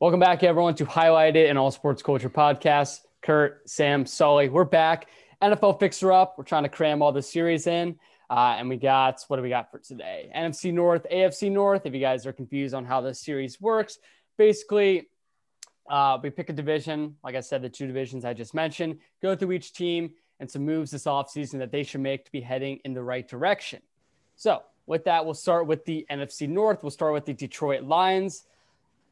Welcome back, everyone, to Highlight It and All Sports Culture Podcast. Kurt, Sam, Sully, we're back. NFL Fixer Up. We're trying to cram all the series in. Uh, and we got, what do we got for today? NFC North, AFC North. If you guys are confused on how this series works, basically, uh, we pick a division. Like I said, the two divisions I just mentioned, go through each team and some moves this offseason that they should make to be heading in the right direction. So, with that, we'll start with the NFC North. We'll start with the Detroit Lions.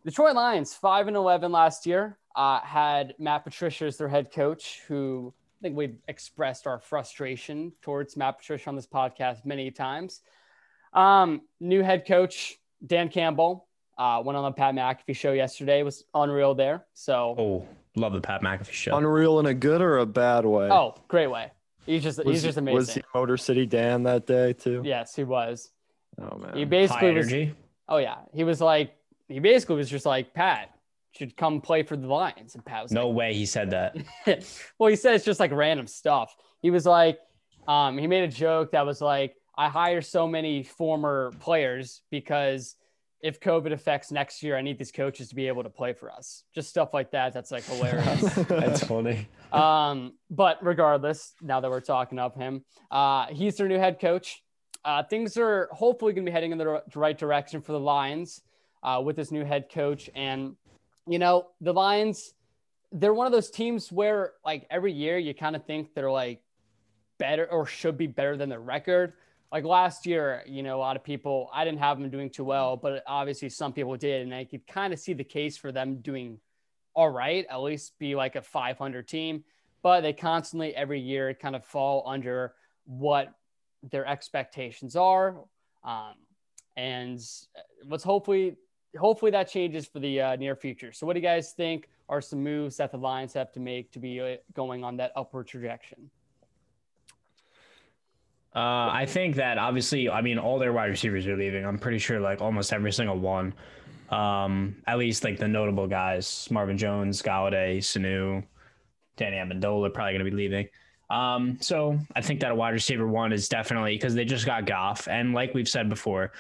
Detroit Lions, 5 and 11 last year, uh, had Matt Patricia as their head coach, who I think we've expressed our frustration towards Matt Patricia on this podcast many times. Um, new head coach, Dan Campbell, uh, went on the Pat McAfee show yesterday, was unreal there. So, oh, love the Pat McAfee show. Unreal in a good or a bad way? Oh, great way. He's just was he's just amazing. Was he Motor City Dan that day too? Yes, he was. Oh man. He basically High was. energy. Oh yeah, he was like he basically was just like Pat should come play for the Lions, and Pat was No way he said that. well, he said it's just like random stuff. He was like, um, he made a joke that was like, I hire so many former players because if COVID affects next year, I need these coaches to be able to play for us. Just stuff like that. That's like hilarious. That's funny. Um, but regardless, now that we're talking of him, uh, he's their new head coach. Uh, things are hopefully going to be heading in the right direction for the Lions uh, with this new head coach. And, you know, the Lions, they're one of those teams where, like, every year you kind of think they're like better or should be better than their record. Like last year, you know, a lot of people, I didn't have them doing too well, but obviously some people did. And I could kind of see the case for them doing all right, at least be like a 500 team, but they constantly every year kind of fall under what their expectations are. Um, and let's hopefully, hopefully that changes for the uh, near future. So, what do you guys think are some moves that the Lions have to make to be uh, going on that upward trajectory? Uh, I think that obviously, I mean, all their wide receivers are leaving. I'm pretty sure like almost every single one. Um, at least like the notable guys: Marvin Jones, Golladay, Sanu, Danny Amendola, are probably going to be leaving. Um, so I think that a wide receiver one is definitely because they just got Goff, and like we've said before,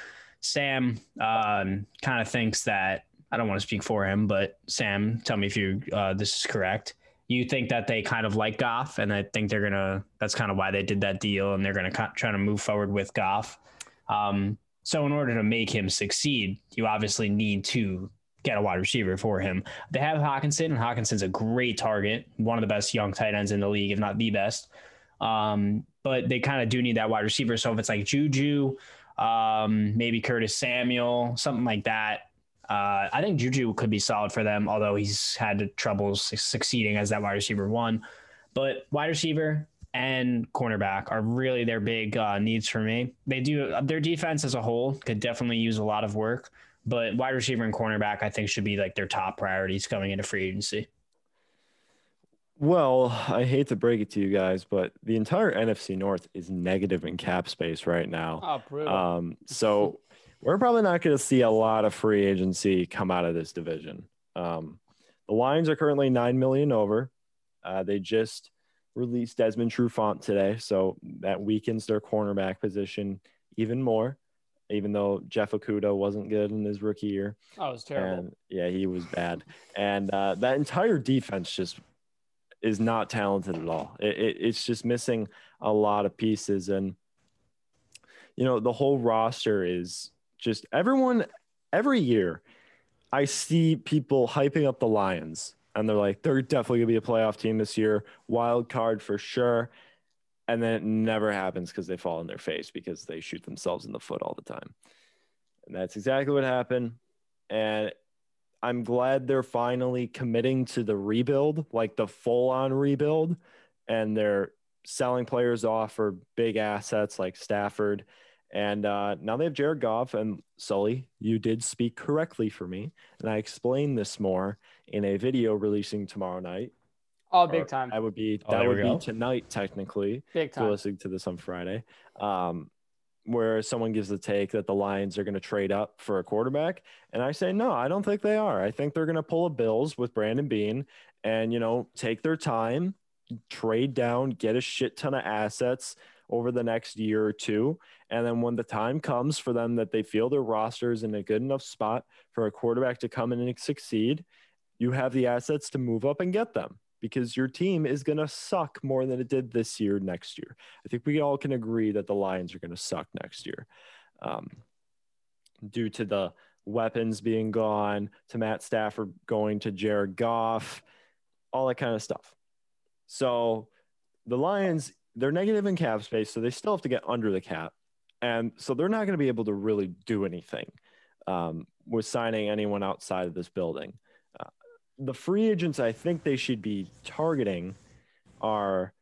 Sam um, kind of thinks that I don't want to speak for him, but Sam, tell me if you uh, this is correct. You think that they kind of like Goff, and I think they're gonna. That's kind of why they did that deal, and they're gonna co- try to move forward with Goff. Um, so in order to make him succeed, you obviously need to get a wide receiver for him. They have Hockenson, and Hockenson's a great target, one of the best young tight ends in the league, if not the best. Um, but they kind of do need that wide receiver. So if it's like Juju, um, maybe Curtis Samuel, something like that. Uh, I think Juju could be solid for them, although he's had troubles succeeding as that wide receiver one. But wide receiver and cornerback are really their big uh, needs for me. They do their defense as a whole could definitely use a lot of work, but wide receiver and cornerback I think should be like their top priorities coming into free agency. Well, I hate to break it to you guys, but the entire NFC North is negative in cap space right now. Oh. Um, so we're probably not going to see a lot of free agency come out of this division. Um, the Lions are currently nine million over. Uh, they just released Desmond Trufant today, so that weakens their cornerback position even more. Even though Jeff Okudah wasn't good in his rookie year, oh, it was terrible. and yeah, he was bad. And uh, that entire defense just is not talented at all. It, it, it's just missing a lot of pieces. And, you know, the whole roster is just everyone, every year, I see people hyping up the Lions and they're like, they're definitely going to be a playoff team this year, wild card for sure. And then it never happens because they fall in their face because they shoot themselves in the foot all the time. And that's exactly what happened. And I'm glad they're finally committing to the rebuild, like the full on rebuild, and they're selling players off for big assets like Stafford. And uh, now they have Jared Goff and Sully. You did speak correctly for me. And I explained this more in a video releasing tomorrow night. oh, big time. That would be Oh, that would be tonight, technically Big if you're time. listening to this on Friday, um, where someone gives the take that the Lions are going to trade up for a quarterback, and I say no, I don't think they are. I think they're going to pull a Bills with Brandon Beane, and you know take their time, trade down, get a shit ton of assets, over the next year or two. And then when the time comes for them that they feel their roster is in a good enough spot for a quarterback to come in and succeed, you have the assets to move up and get them because your team is going to suck more than it did this year, next year. I think we all can agree that the Lions are going to suck next year um, due to the weapons being gone, to Matt Stafford going to Jared Goff, all that kind of stuff. So the Lions, they're negative in cap space, so they still have to get under the cap. And so they're not going to be able to really do anything um, with signing anyone outside of this building. The free agents I think they should be targeting are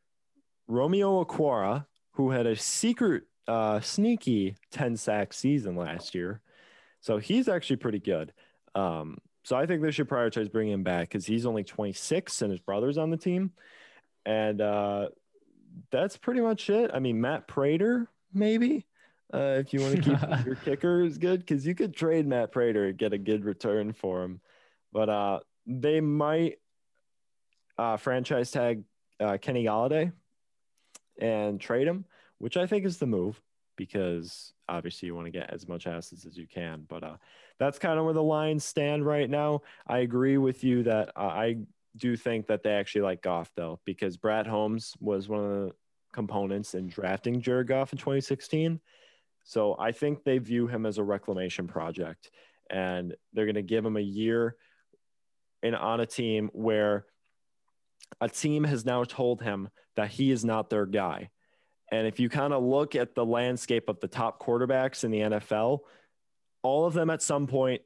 Romeo Okwara, who had a secret, uh, sneaky 10 sack season last year. So he's actually pretty good. Um, so I think they should prioritize bringing him back because he's only 26 and his brother's on the team. And uh, that's pretty much it. I mean, Matt Prater, maybe, uh, if you want to keep your kicker is good, because you could trade Matt Prater and get a good return for him. But uh, they might uh, franchise tag uh, Kenny Golladay and trade him, which I think is the move because obviously you want to get as much assets as you can. But uh, that's kind of where the Lions stand right now. I agree with you that uh, I do think that they actually like Goff though, because Brad Holmes was one of the components in drafting Jared Goff in 2016. So I think they view him as a reclamation project, and they're going to give him a year in on a team where a team has now told him that he is not their guy. And if you kind of look at the landscape of the top quarterbacks in the NFL, all of them at some point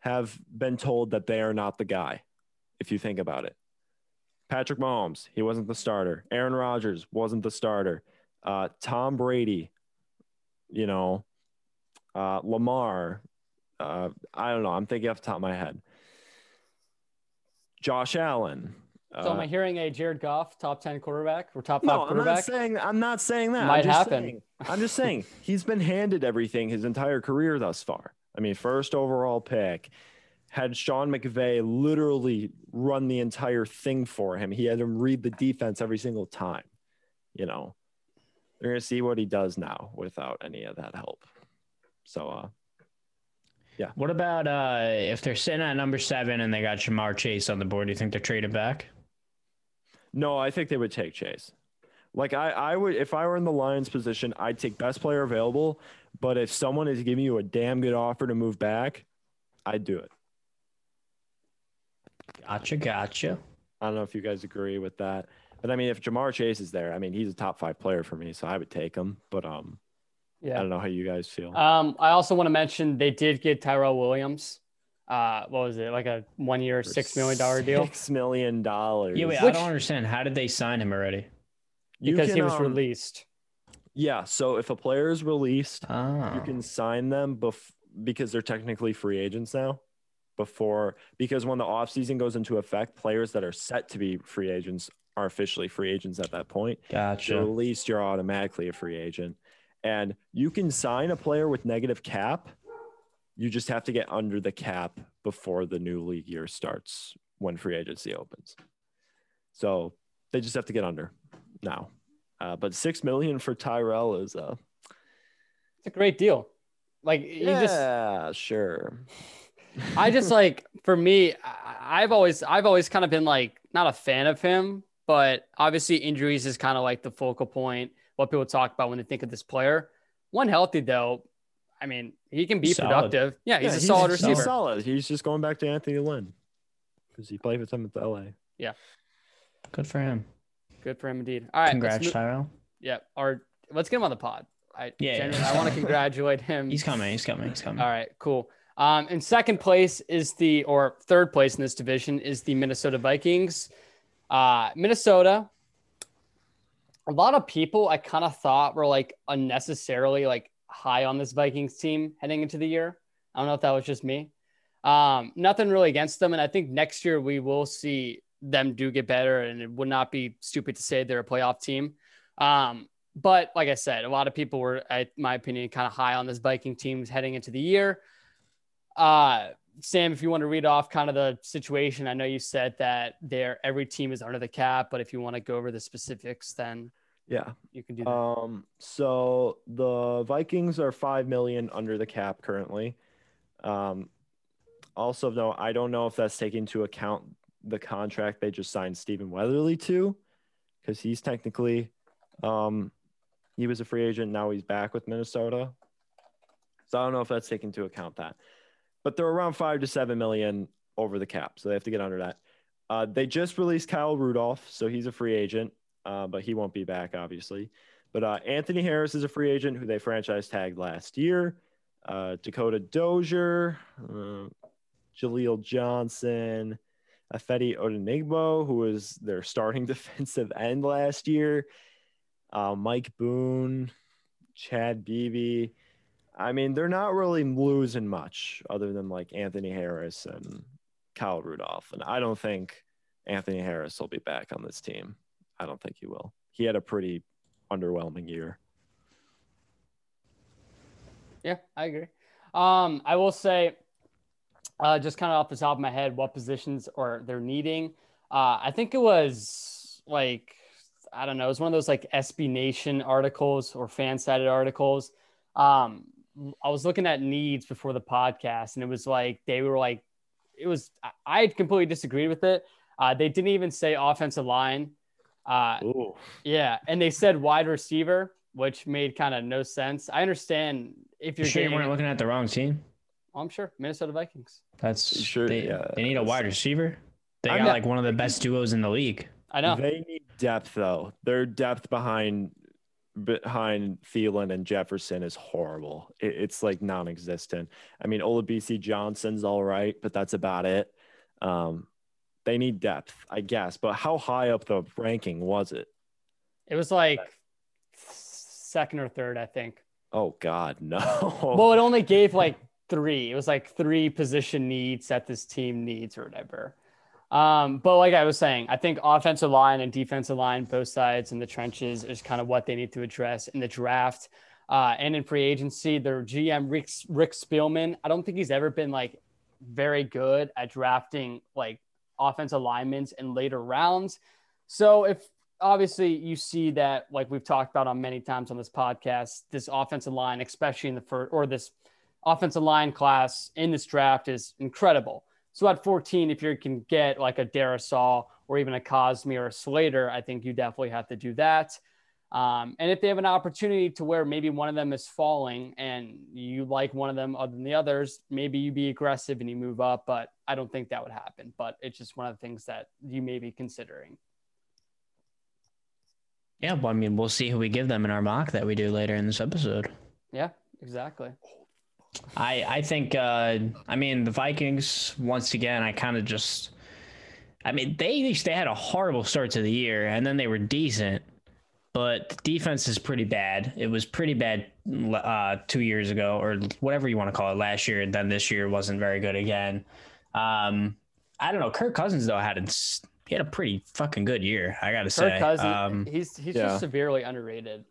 have been told that they are not the guy if you think about it. Patrick Mahomes, he wasn't the starter. Aaron Rodgers wasn't the starter. Uh, Tom Brady, you know, uh, Lamar. Uh, I don't know. I'm thinking off the top of my head. Josh Allen. So am I uh, hearing a Jared Goff top ten quarterback or top five no, quarterback? I'm not saying I'm not saying that. Might I'm happen. Saying, I'm just saying he's been handed everything his entire career thus far. I mean, first overall pick had Sean McVay literally run the entire thing for him. He had him read the defense every single time. You know, they're gonna see what he does now without any of that help. So, uh, yeah. What about uh, if they're sitting at number seven and they got Ja'Marr Chase on the board? Do you think they're trading back? No, I think they would take Chase. Like I, I would if I were in the Lions position, I'd take best player available. But if someone is giving you a damn good offer to move back, I'd do it. Gotcha, gotcha. I don't know if you guys agree with that, but I mean, if Ja'Marr Chase is there, I mean, he's a top five player for me, so I would take him. But um, yeah, I don't know how you guys feel. Um, I also want to mention they did get Tyrell Williams. Uh, what was it like a one year, six million dollar deal? Six million dollars. Yeah, wait, Which, I don't understand. How did they sign him already? Because can, he was um, released. Yeah, so if a player is released, oh. you can sign them bef- because they're technically free agents now before because when the offseason goes into effect, players that are set to be free agents are officially free agents at that point. Gotcha. At least you're automatically a free agent. And you can sign a player with negative cap. You just have to get under the cap before the new league year starts when free agency opens. So they just have to get under now. Uh, but six million for Tyrell is uh it's a great deal. Like yeah, just sure. I just like for me, I've always I've always kind of been like not a fan of him, but obviously injuries is kind of like the focal point. What people talk about when they think of this player. One healthy though, I mean, he can be solid. productive. Yeah, he's yeah, a he's, solid receiver. He's solid. He's just going back to Anthony Lynn because he played with him at the LA. Yeah, good for him. Good for him indeed. All right, congrats, Tyrell. Yeah, or let's get him on the pod. I yeah, yeah. I want to congratulate him. He's coming. He's coming. He's coming. All right, cool. Um, in second place is the, or third place in this division is the Minnesota Vikings. Uh, Minnesota, a lot of people I kind of thought were like unnecessarily like high on this Vikings team heading into the year. I don't know if that was just me. Um, nothing really against them. And I think next year we will see them do get better. And it would not be stupid to say they're a playoff team. Um, but like I said, a lot of people were, in my opinion, kind of high on this Viking team heading into the year. Uh, Sam, if you want to read off kind of the situation, I know you said that there every team is under the cap, but if you want to go over the specifics, then Yeah. you can do that. Um, so the Vikings are five million under the cap currently. Um, also, no, I don't know if that's taking into account the contract they just signed Stephen Weatherly to, because he's technically, um, he was a free agent. Now he's back with Minnesota. So I don't know if that's taking into account that, but they're around five to seven million over the cap, so they have to get under that. Uh, they just released Kyle Rudolph, so he's a free agent, uh, but he won't be back, obviously. But uh, Anthony Harris is a free agent who they franchise tagged last year. Uh, Dakota Dozier, uh, Jaleel Johnson, Ifeadi Odenigbo, who was their starting defensive end last year. Uh, Mike Boone, Chad Beebe. I mean, they're not really losing much other than like Anthony Harris and Kyle Rudolph. And I don't think Anthony Harris will be back on this team. I don't think he will. He had a pretty underwhelming year. Yeah, I agree. Um, I will say, uh, just kind of off the top of my head, what positions or they're needing. Uh, I think it was like I don't know, it was one of those like SB Nation articles or fan sided articles. Um, I was looking at needs before the podcast, and it was like they were like, it was I completely disagreed with it. Uh, they didn't even say offensive line. Uh, Ooh. yeah, and they said wide receiver, which made kind of no sense. I understand if You you're sure you weren't looking at the wrong team? I'm sure Minnesota Vikings. That's You sure? They, Yeah, they need a wide receiver. They I'm got not- like one of the best duos in the league. I know. They need depth though. Their depth behind behind Thielen and Jefferson is horrible. It, it's like non-existent. I mean, Olabisi Johnson's all right, but that's about it. Um, they need depth, I guess. But how high up the ranking was it? It was like second or third, I think. Oh God, no. Well, it only gave like three. It was like three position needs that this team needs or whatever. Um, but like I was saying, I think offensive line and defensive line, both sides in the trenches, is kind of what they need to address in the draft. Uh, and in free agency, their GM Rick, Rick Spielman, I don't think he's ever been like very good at drafting like offensive linemen in later rounds. So if obviously you see that, like we've talked about on many times on this podcast, this offensive line, especially in the first or this offensive line class in this draft is incredible. So at 14, if you can get like a Darrisaw or even a Cosmi or a Slater, I think you definitely have to do that. Um, and if they have an opportunity to where maybe one of them is falling and you like one of them other than the others, maybe you be aggressive and you move up. But I don't think that would happen. But it's just one of the things that you may be considering. Yeah, well, I mean, we'll see who we give them in our mock that we do later in this episode. Yeah, exactly. I I think uh I mean the Vikings once again I kind of just I mean they they had a horrible start to the year and then they were decent but the defense is pretty bad. It was pretty bad uh 2 years ago or whatever you want to call it last year and then this year wasn't very good again. Um I don't know Kirk Cousins though had a, he had a pretty fucking good year, I got to say. Kirk Cousins, Um, he's he's yeah. just severely underrated.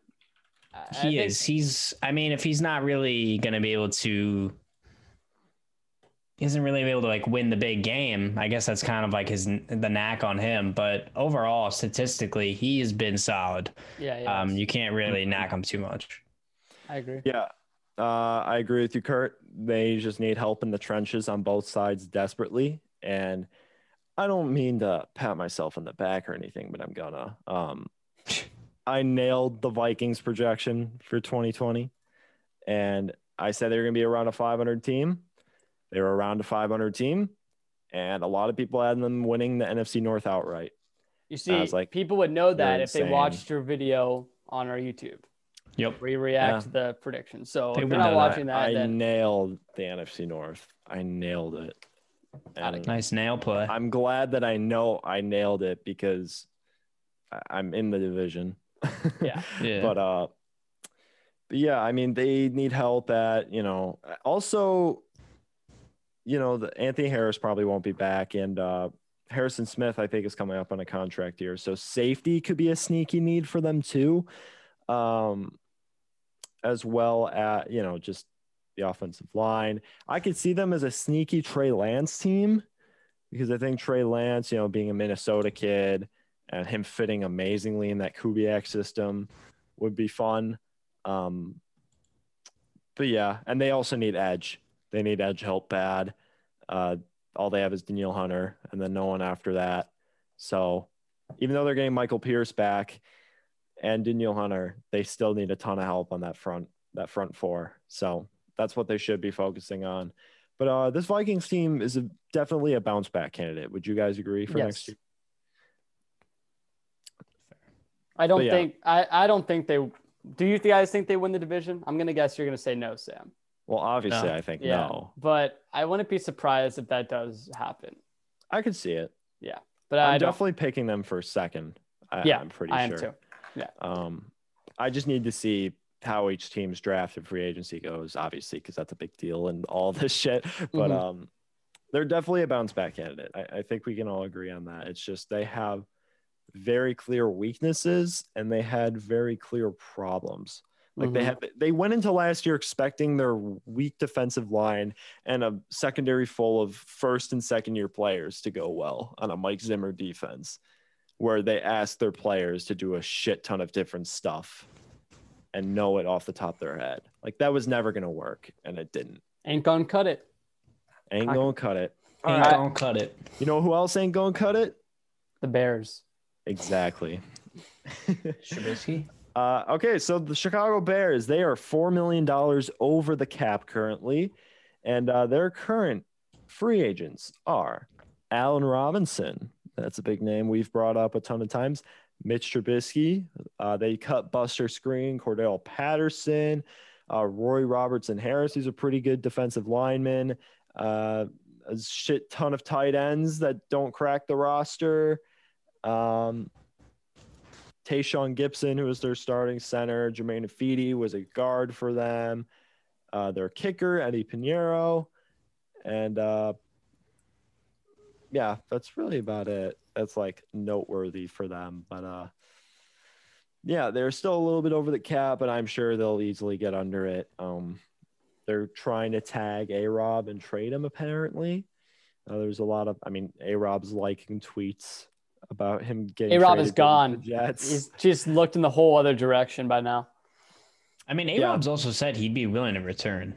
I- I he think- is. He's. I mean, if he's not really going to be able to, he isn't really able to like win the big game. I guess that's kind of like his the knack on him. But overall, statistically, he has been solid. Yeah, yeah. Um, you can't really knack him too much. I agree. Yeah, uh, I agree with you, Kurt. They just need help in the trenches on both sides desperately. And I don't mean to pat myself in the back or anything, but I'm gonna. Um, I nailed the Vikings projection for 2020, and I said they were gonna be around a 500 team. They were around a 500 team, and a lot of people had them winning the NFC North outright. You see, was like, people would know that "You're if they watched your video on our YouTube Yep. We react Yeah. to the prediction. So they if you're not know that. watching that, I then nailed the NFC North. I nailed it. And Nice nail play. I'm glad that I know I nailed it because I'm in the division. Yeah. Yeah. But uh but yeah, I mean they need help at, you know, also you know, the Anthony Harris probably won't be back and uh Harrison Smith I think is coming up on a contract here. So safety could be a sneaky need for them too. Um as well at, you know, just the offensive line. I could see them as a sneaky Trey Lance team because I think Trey Lance, you know, being a Minnesota kid and him fitting amazingly in that Kubiak system would be fun. Um, but yeah, and they also need edge. They need edge help bad. Uh, all they have is Danielle Hunter, and then no one after that. So even though they're getting Michael Pierce back and Danielle Hunter, they still need a ton of help on that front that front four. So that's what they should be focusing on. But uh, this Vikings team is a, definitely a bounce back candidate. Would you guys agree for Yes. next year? I don't yeah. think I, I don't think they do you guys think they win the division? I'm gonna guess you're gonna say no, Sam. Well, obviously, No. I think Yeah. no. But I wouldn't be surprised if that does happen. I could see it. Yeah. But I I'm don't definitely picking them for second. I, Yeah, I'm pretty I am sure. Yeah. Um, I just need to see how each team's draft and free agency goes, obviously, because that's a big deal and all this shit. But Mhm. um, they're definitely a bounce back candidate. I, I think we can all agree on that. It's just they have very clear weaknesses and they had very clear problems. Like they Mhm. had, they went into last year expecting their weak defensive line and a secondary full of first and second year players to go well on a Mike Zimmer defense, where they asked their players to do a shit ton of different stuff and know it off the top of their head. Like that was never gonna work, and it didn't. ain't gonna cut it. Ain't gonna cut it. Ain't right. gonna cut it. You know who else ain't gonna cut it? The Bears. Exactly. Trubisky. Uh, okay, so the Chicago Bears, they are $4 million over the cap currently. And uh, their current free agents are Allen Robinson. That's a big name we've brought up a ton of times. Mitch Trubisky. Uh, they cut Buster Skrine, Cordarrelle Patterson, uh, Roy Robertson Harris, who's a pretty good defensive lineman. Uh, a shit ton of tight ends that don't crack the roster. Um, Tayshawn Gibson, who was their starting center. Germain Ifedi was a guard for them. Uh, their kicker, Eddy Piñeiro. And uh, yeah, that's really about it. That's like noteworthy for them. But uh, yeah, they're still a little bit over the cap, but I'm sure they'll easily get under it. Um, they're trying to tag A Rob and trade him, apparently. Uh, there's a lot of, I mean, A Rob's liking tweets about him getting A-Rob is traded the gone. Jets. He's just looked in the whole other direction by now. I mean, A Yeah. Rob's also said he'd be willing to return.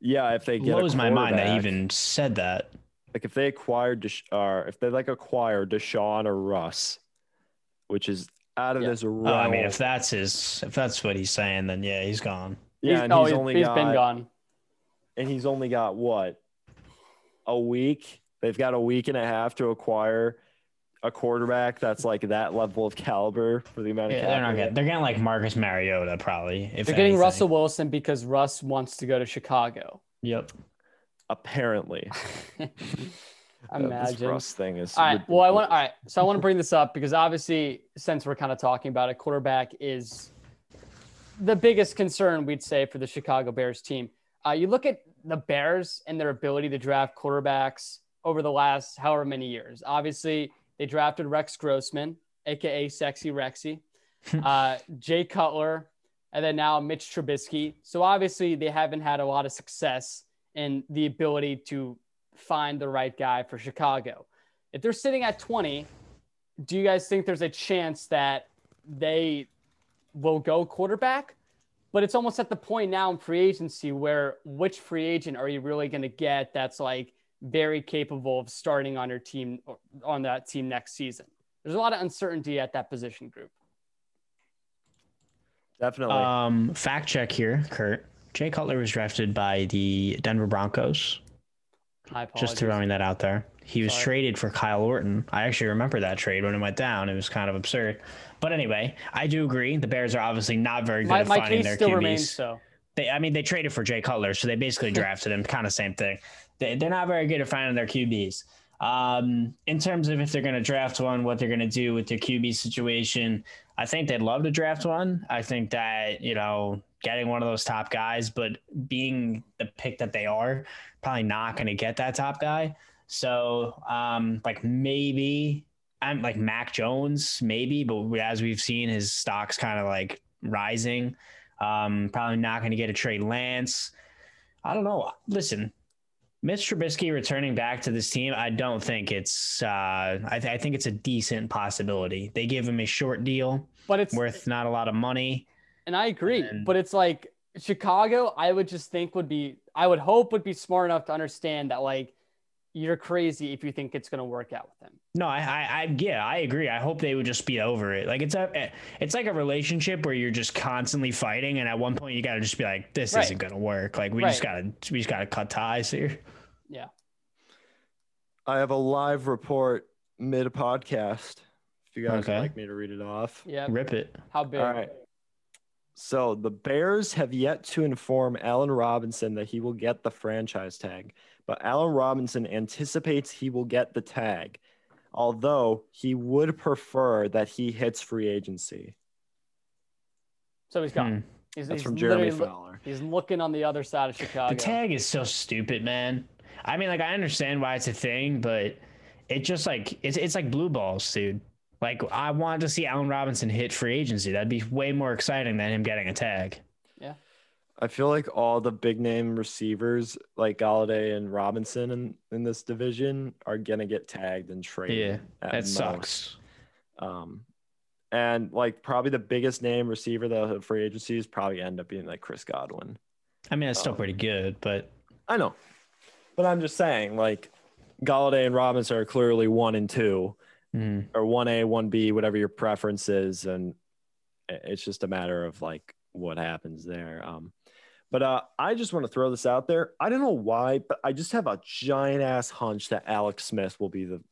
Yeah, if they get a Blows my mind that he even said that. like if they acquired Desha- or if they like acquire Deshaun or Russ, which is out of Yeah. this realm. Oh, I mean, if that's his, if that's what he's saying, then yeah, he's gone. yeah, he's, and oh, he's he's, only he's got been gone. and he's only got what a week. They've got a week and a half to acquire a quarterback that's like that level of caliber for the amount of Yeah, they're not getting. They're getting like Marcus Mariota probably. If They're getting. Russell Wilson because Russ wants to go to Chicago. Yep. Apparently, Yeah, this Imagine. Russ thing is. All right. Well, I want. ridiculous. All right. So I want to bring this up because obviously, since we're kind of talking about it, quarterback is the biggest concern we'd say for the Chicago Bears team. Uh, you look at the Bears and their ability to draft quarterbacks over the last however many years. Obviously, they drafted Rex Grossman, aka Sexy Rexy, uh, Jay Cutler, and then now Mitch Trubisky. So obviously, they haven't had a lot of success in the ability to find the right guy for Chicago. If they're sitting at 20, do you guys think there's a chance that they will go quarterback? But it's almost at the point now in free agency where which free agent are you really going to get that's like very capable of starting on her team on that team next season? There's a lot of uncertainty at that position group. Definitely. Um, fact check here, Kurt. Jay Cutler was drafted by the Denver Broncos. My. Just throwing that out there. He was Sorry. traded for Kyle Orton. I actually remember that trade when it went down. It was kind of absurd. But anyway, I do agree. The Bears are obviously not very good my, at my finding case their still QBs. remains so. They, I mean, they traded for Jay Cutler, so they basically drafted him. Kind of same thing. They, they're not very good at finding their QBs. Um, in terms of if they're going to draft one, what they're going to do with their QB situation, I think they'd love to draft one. I think that you know, getting one of those top guys, but being the pick that they are, probably not going to get that top guy. So, um, like maybe I'm like Mac Jones, maybe, but as we've seen, his stock's kind of like rising. Um, probably not going to get a Trey Lance. I don't know. Listen, Mitch Trubisky returning back to this team, I don't think it's. Uh, I, th- I think it's a decent possibility. They gave him a short deal, but it's worth not a lot of money. And I agree, And- but it's like Chicago. I would just think would be. I would hope would be smart enough to understand that like you're crazy if you think it's going to work out with him. No, I, I, I, yeah, I agree. I hope they would just be over it. Like it's a, eh, it's like a relationship where you're just constantly fighting, and at one point you got to just be like, this Right. isn't gonna work. Like we just gotta, we just gotta cut ties here. Yeah. I have a live report mid podcast. If you guys Okay. would like me to read it off. Yeah. Rip it. How big? All right. So the Bears have yet to inform Allen Robinson that he will get the franchise tag, but Allen Robinson anticipates he will get the tag, although he would prefer that he hits free agency. So he's gone. Hmm. He's, That's he's from Jeremy literally lo- Fowler. He's looking on the other side of Chicago. The tag is so stupid, man. I mean, like I understand why it's a thing, but it just like it's it's like blue balls, dude. Like I want to see Allen Robinson hit free agency. That'd be way more exciting than him getting a tag. I feel like all the big name receivers like Golladay and Robinson in, in this division are gonna get tagged and traded. Yeah, That sucks. Um, and like probably the biggest name receiver that the free agencies probably end up being like Chris Godwin. I mean, it's still Um, pretty good, but I know, but I'm just saying like Golladay and Robinson are clearly one and two, mm, or one A, one B, whatever your preference is, and it's just a matter of like what happens there. Um, but uh, I just want to throw this out there. I don't know why, but I just have a giant ass hunch that Alex Smith will be the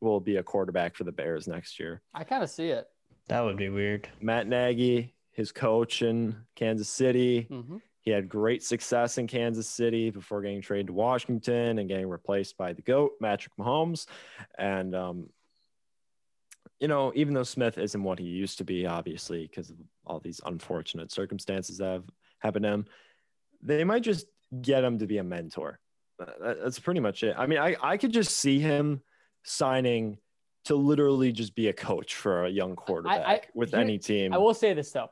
will be a quarterback for the Bears next year. I kind of see it. that would be weird. Matt Nagy, his coach in Kansas City, hmm he had great success in Kansas City before getting traded to Washington and getting replaced by the GOAT, Patrick Mahomes. And, um, you know, even though Smith isn't what he used to be, obviously, because of all these unfortunate circumstances that have happened to him, they might just get him to be a mentor. That- that- That's pretty much it. I mean, I, I could just see him signing to literally just be a coach for a young quarterback with here- any team. I will say this though.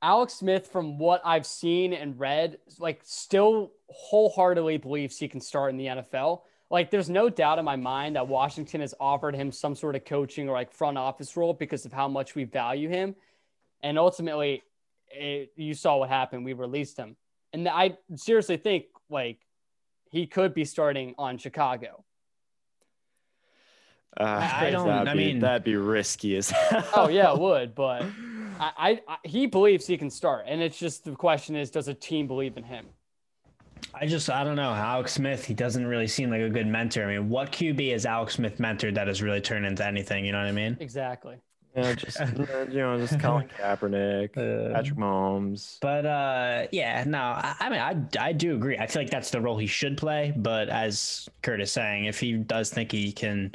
Alex Smith, from what I've seen and read, like still wholeheartedly believes he can start in the NFL. Like, there's no doubt in my mind that Washington has offered him some sort of coaching or like front office role because of how much we value him. And ultimately, it, you saw what happened. We released him. And I seriously think like he could be starting on Chicago. Uh, I don't- that'd I mean- that'd be risky as hell. Oh, yeah, it would. But I, I, I he believes he can start. And it's just the question is, does a team believe in him? I just I don't know. Alex Smith, he doesn't really seem like a good mentor. I mean, what QB has Alex Smith mentored that has really turned into anything? You know what I mean? Exactly. Yeah, just you know, just Colin Kaepernick, Uh, Patrick Mahomes. But uh, yeah, no, I, I mean, I I do agree. I feel like that's the role he should play. But as Kurt is saying, if he does think he can,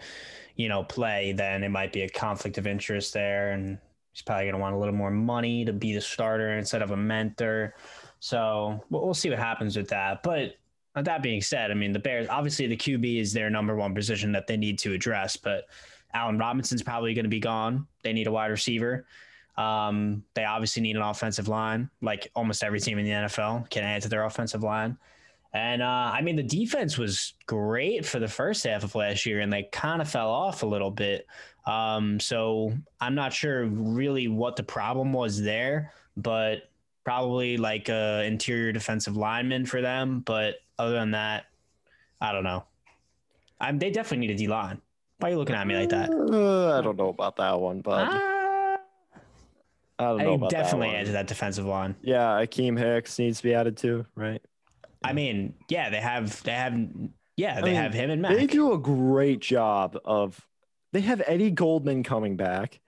you know, play, then it might be a conflict of interest there, and he's probably gonna want a little more money to be the starter instead of a mentor. So we'll, we'll see what happens with that. But uh, that being said, I mean, the Bears obviously the QB is their number one position that they need to address, but. Allen Robinson's probably going to be gone. They need a wide receiver. Um, they obviously need an offensive line, like almost every team in the NFL can add to their offensive line. And uh, I mean, the defense was great for the first half of last year, and they kind of fell off a little bit. Um, so I'm not sure really what the problem was there, but probably like a interior defensive lineman for them. But other than that, I don't know. I'm, they definitely need a D line. Why are you looking at me like that? Uh, I don't know about that one, but Ah, I don't know I about definitely that add one. to that defensive line. Yeah, Akiem Hicks needs to be added too, right? I mean, yeah, they have they have yeah, I they mean, have him and Mack. They do a great job of. They have Eddie Goldman coming back.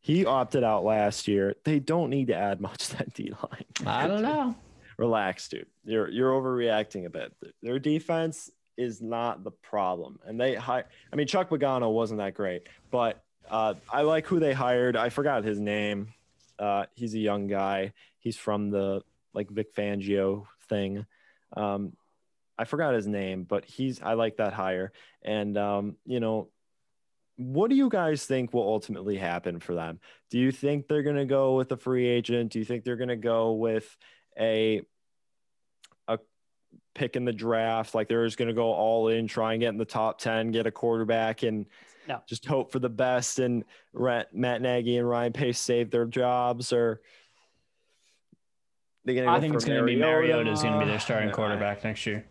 He opted out last year. They don't need to add much to that D line. I don't know. relax, dude. You're you're overreacting a bit. Their defense is not the problem, and they hire. I mean, Chuck Pagano wasn't that great, but uh, I like who they hired. I forgot his name. Uh, he's a young guy. He's from the like Vic Fangio thing. Um, I forgot his name, but he's I like that hire. And um, you know, what do you guys think will ultimately happen for them? Do you think they're going to go with a free agent? Do you think they're going to go with a a pick in the draft. Like they're just going to go all in, try and get in the top 10, get a quarterback, and No. just hope for the best. And Ra- Matt Nagy and Ryan Pace save their jobs, or they going to I think it's going to be Mariota is going to be their starting I- quarterback next year.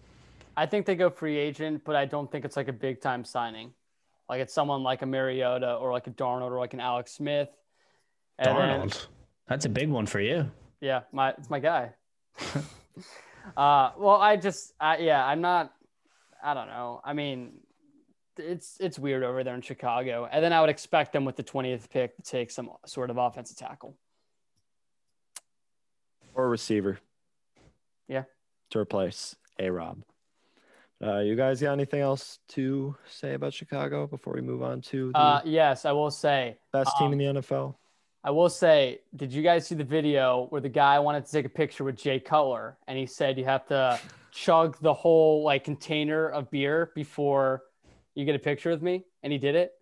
I think they go free agent, but I don't think it's like a big time signing. Like it's someone like a Mariota or like a Darnold or like an Alex Smith. And then- Darnold, that's a big one for you. yeah, my it's my guy. uh, well, I just, I, yeah, I'm not. I don't know. I mean, it's it's weird over there in Chicago, and then I would expect them with the 20th pick to take some sort of offensive tackle. or receiver. Yeah. To replace A Rob. Uh, you guys got anything else to say about Chicago before we move on to the Uh, yes, I will say. best team um, in the NFL? I will say, did you guys see the video where the guy wanted to take a picture with Jay Cutler and he said you have to chug the whole like container of beer before you get a picture with me? And he did it.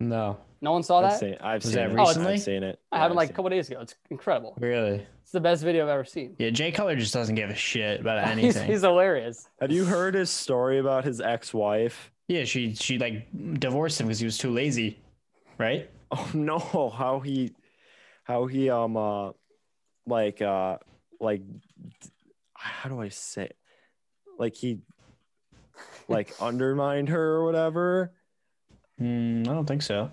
No, No one saw I've that. seen, I've seen that it. recently? I've seen it. I Yeah, have it I've like a couple days ago. It's incredible. really. It's the best video I've ever seen. Yeah, Jay Cutler just doesn't give a shit about he's, anything. he's hilarious. Have you heard his story about his ex-wife? yeah, she she like divorced him because he was too lazy, right? Oh no, how he how he um uh like uh like how do I say it? like he like undermined her or whatever. Mm, I don't think so.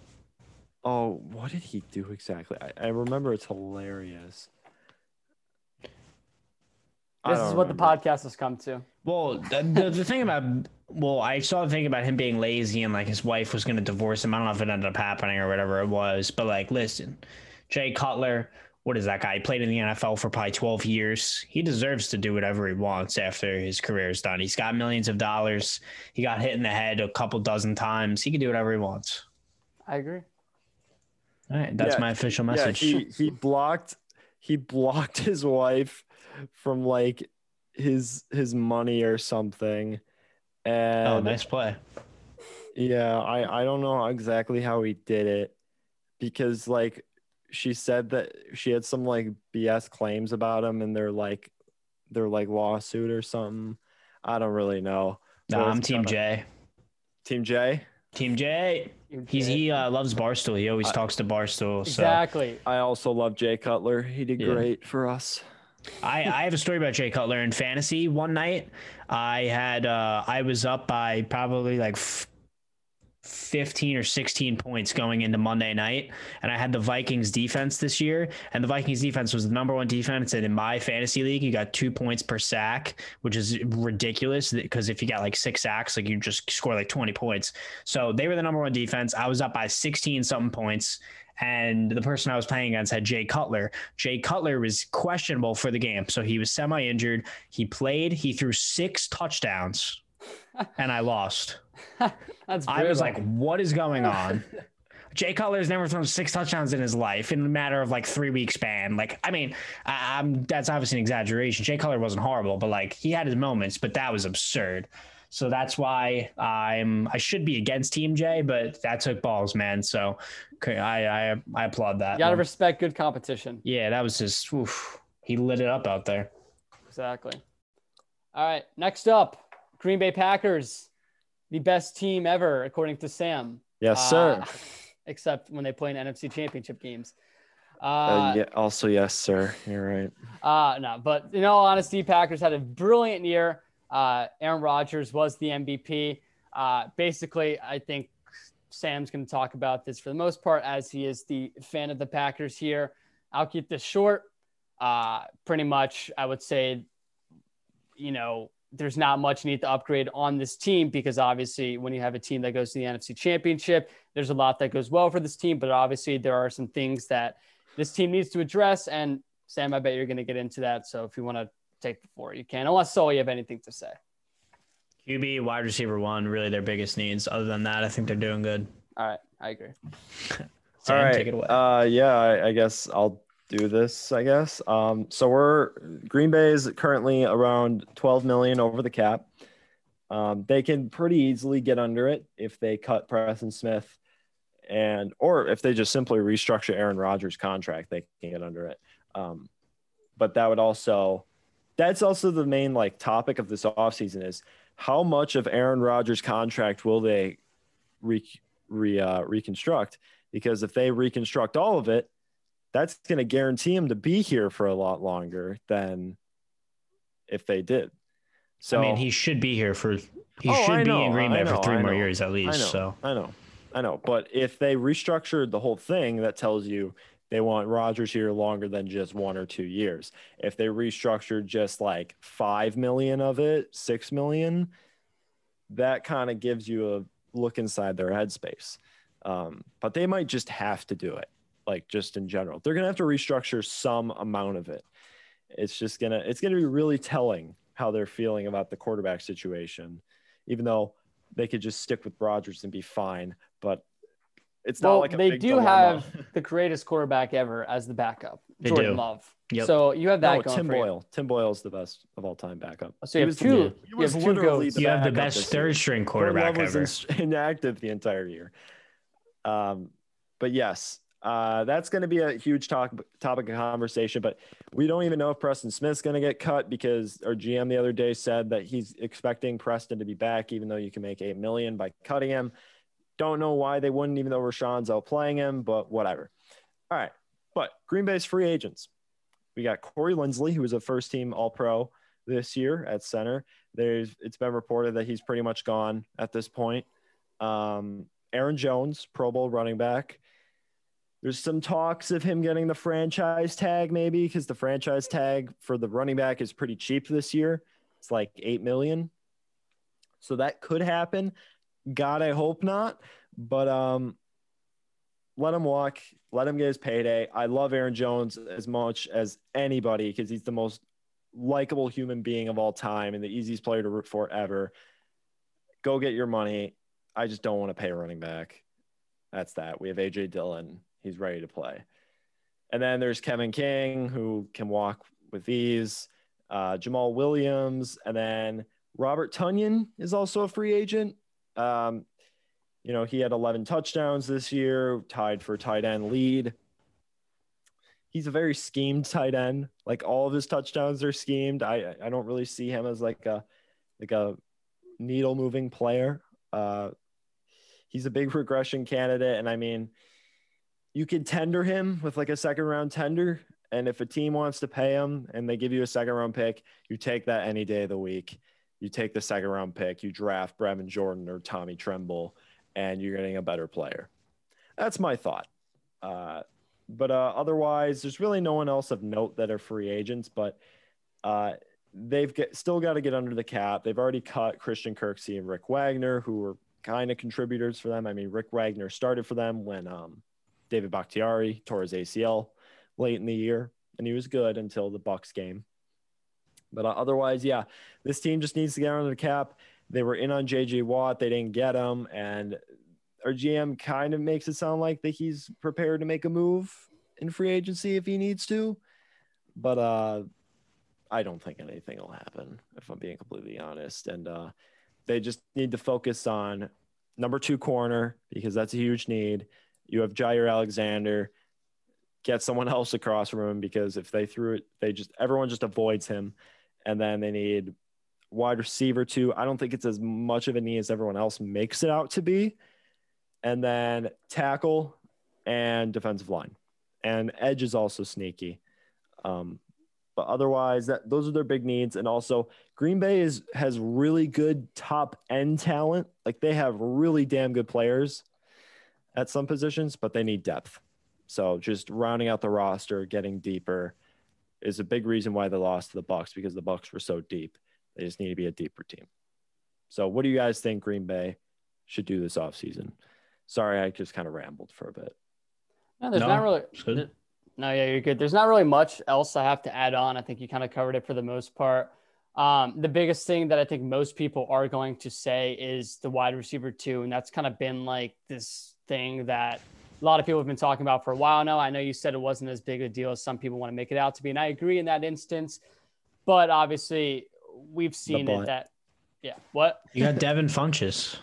Oh, what did he do exactly? I, I remember it's hilarious. This is what the podcast has come to. Well, the, the, the thing about well, I saw the thing about him being lazy and like his wife was going to divorce him. I don't know if it ended up happening or whatever it was, but like, listen, Jay Cutler, what is that guy? He played in the NFL for probably 12 years. He deserves to do whatever he wants after his career is done. He's got millions of dollars. He got hit in the head a couple dozen times. He can do whatever he wants. I agree. All right, that's Yeah, my official message. Yeah, he he blocked he blocked his wife from like his his money or something. Oh, and oh, nice play. yeah, I I don't know exactly how he did it because like she said that she had some like BS claims about him and they're like they're like lawsuit or something. I don't really know. No, So I'm Team kinda- J. Team J. Team J. He's he uh, loves Barstool. He always I- talks to Barstool. So Exactly. I also love Jay Cutler. He did Yeah. great for us. I, I have a story about Jay Cutler in fantasy. One night, I had uh, I was up by probably like f- fifteen or sixteen points going into Monday night, and I had the Vikings defense this year, and the Vikings defense was the number one defense. And in my fantasy league, you got two points per sack, which is ridiculous because if you got like six sacks, like you just score like twenty points. So they were the number one defense. I was up by sixteen something points. And the person I was playing against had Jay Cutler. Jay Cutler was questionable for the game. So he was semi injured. He played, he threw six touchdowns, and I lost. That's I was like, what is going on? Jay Cutler's never thrown six touchdowns in his life in a matter of like three week span. Like, I mean, I, I'm that's obviously an exaggeration. Jay Cutler wasn't horrible, but like he had his moments, but that was absurd. So that's why I'm I should be against Team J, but that took balls, man. So I I, I applaud that. you gotta one. respect good competition. yeah, that was just oof, he lit it up out there. Exactly. All right. Next up, Green Bay Packers, the best team ever, according to Sam. Yes, sir. Uh, except when they play in NFC championship games. Uh, Uh, yeah, also, yes, sir. You're right. uh, no, but in all honesty, Packers had a brilliant year. Uh, Aaron Rodgers was the MVP. Uh, basically, I think Sam's going to talk about this for the most part as he is the fan of the Packers here. I'll keep this short. Uh, pretty much, I would say, you know, there's not much need to upgrade on this team because obviously, when you have a team that goes to the NFC Championship, there's a lot that goes well for this team. But obviously, there are some things that this team needs to address. And Sam, I bet you're going to get into that. So if you want to take the floor, you can, unless Saul, you have anything to say. QB, wide receiver one, really their biggest needs. Other than that, I think they're doing good. All right, I agree. Sam, All right. take it away. Uh, yeah, I, I guess I'll do this. I guess. Um, so we're Green Bay is currently around 12 million over the cap. Um, they can pretty easily get under it if they cut Preston Smith, and or if they just simply restructure Aaron Rodgers' contract, they can get under it. Um, but that would also that's also the main like topic of this offseason is how much of Aaron Rodgers' contract will they re, re uh, reconstruct? Because if they reconstruct all of it, that's going to guarantee him to be here for a lot longer than if they did. So I mean, he should be here for he Oh, should I be in Green I Bay for three I more years at I least. know, So I know, I know. But if they restructured the whole thing, that tells you they want Rodgers here longer than just one or two years. If they restructured just like five million of it, six million, that kind of gives you a look inside their headspace. Um, but they might just have to do it, like just in general. They're gonna have to restructure some amount of it. It's just gonna it's gonna be really telling how they're feeling about the quarterback situation, even though they could just stick with Rodgers and be fine. But it's not Well, like a they big do dilemma. have the greatest quarterback ever as the backup, They Jordan do. Love. Yep. So you have that no, going Tim for you. Boyle. is the best of all time backup. So you He have was the- two. he You was have two literally goats. the you have the best third string quarterback Love ever. was in- inactive the entire year. Um, but yes, uh, that's going to be a huge talk, topic of conversation. But we don't even know if Preston Smith's going to get cut because our GM the other day said that he's expecting Preston to be back, even though you can make eight million by cutting him. Don't know why they wouldn't, even though Rashan's out playing him, but whatever. All right, but Green Bay's free agents. We got Corey Linsley, who was a first team All Pro this year at center. There's it's been reported that he's pretty much gone at this point. Um, Aaron Jones, Pro Bowl running back. There's some talks of him getting the franchise tag, maybe because the franchise tag for the running back is pretty cheap this year. It's like eight million, so that could happen. God, I hope not. But um, let him walk. Let him get his payday. I love Aaron Jones as much as anybody because he's the most likable human being of all time and the easiest player to root for ever. Go get your money. I just don't want to pay a running back. That's that. We have AJ Dillon. He's ready to play. And then there's Kevin King, who can walk with ease. Uh, Jamaal Williams, and then Robert Tonyan is also a free agent. Um, you know, he had 11 touchdowns this year, tied for tight end lead. He's a very schemed tight end. Like all of his touchdowns are schemed. I I don't really see him as like a like a needle moving player. Uh, he's a big regression candidate, and I mean, you could tender him with like a second round tender, and if a team wants to pay him and they give you a second round pick, you take that any day of the week. You take the second round pick, you draft Brevin Jordan or Tommy Tremble, and you're getting a better player. That's my thought. Uh, but uh, otherwise, there's really no one else of note that are free agents, but uh, they've get, still got to get under the cap. They've already cut Christian Kirksey and Rick Wagner, who were kind of contributors for them. I mean, Rick Wagner started for them when um, David Bakhtiari tore his ACL late in the year, and he was good until the Bucks game. But uh, otherwise, yeah, this team just needs to get under the cap. They were in on JJ Watt, they didn't get him, and our GM kind of makes it sound like that he's prepared to make a move in free agency if he needs to. But uh, I don't think anything will happen, if I'm being completely honest. And uh, they just need to focus on number two corner because that's a huge need. You have Jaire Alexander. Get someone else across from him because if they threw it, they just everyone just avoids him. And then they need wide receiver too. I don't think it's as much of a need as everyone else makes it out to be. And then tackle and defensive line. And edge is also sneaky. Um, but otherwise, that those are their big needs. And also, Green Bay is has really good top end talent. Like they have really damn good players at some positions, but they need depth. So just rounding out the roster, getting deeper, is a big reason why they lost to the Bucks because the Bucks were so deep. They just need to be a deeper team. So, what do you guys think Green Bay should do this offseason? Sorry, I just kind of rambled for a bit. No, there's No, not really. it's. No, yeah, you're good. There's not really much else I have to add on. I think you kind of covered it for the most part. Um, the biggest thing that I think most people are going to say is the wide receiver two, and that's kind of been like this thing that a lot of people have been talking about for a while now. I know you said it wasn't as big a deal as some people want to make it out to be, and I agree in that instance. But obviously, we've seen it that, yeah. What? You got Devin Funchess.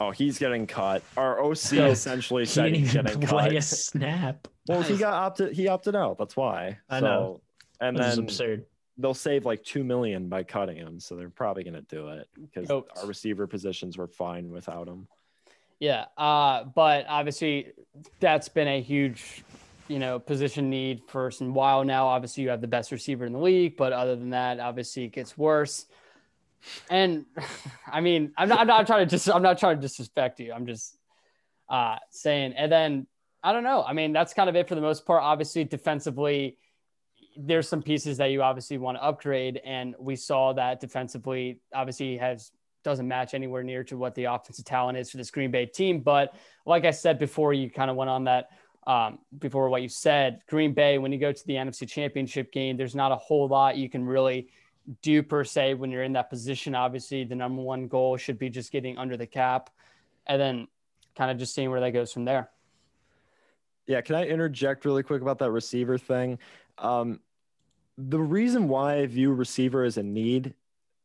Oh, he's getting cut. Our OC No, essentially He said didn't he's even getting play cut. a snap. Well, he got opted. He opted out. That's why. I So- know. And This is then absurd. they'll save like two million by cutting him, so they're probably going to do it because Goats. our receiver positions were fine without him. Yeah, uh, but obviously that's been a huge, you know, position need for some while now. Obviously, you have the best receiver in the league, but other than that, obviously it gets worse. And I mean, I'm not, I'm not trying to just, I'm not trying to disrespect you. I'm just uh, saying. And then I don't know. I mean, that's kind of it for the most part. Obviously, defensively, there's some pieces that you obviously want to upgrade, and we saw that defensively, obviously has doesn't match anywhere near to what the offensive talent is for this Green Bay team. But like I said before, you kind of went on that um, before what you said. Green Bay, when you go to the NFC Championship game, there's not a whole lot you can really do per se when you're in that position. Obviously, the number one goal should be just getting under the cap, and then kind of just seeing where that goes from there. Yeah, can I interject really quick about that receiver thing? Um, the reason why I view receiver as a need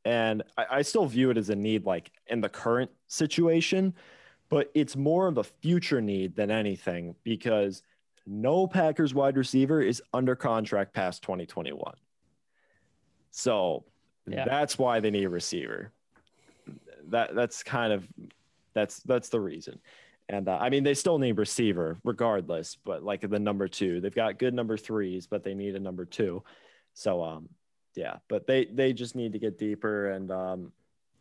and I, I still view it as a need like in the current situation, but it's more of a future need than anything because no Packers wide receiver is under contract past 2021. So Yeah. that's why they need a receiver. That that's kind of that's that's the reason. And uh, I mean, they still need receiver regardless, but like the number two, they've got good number threes, but they need a number two. So um, yeah, but they they just need to get deeper. And um,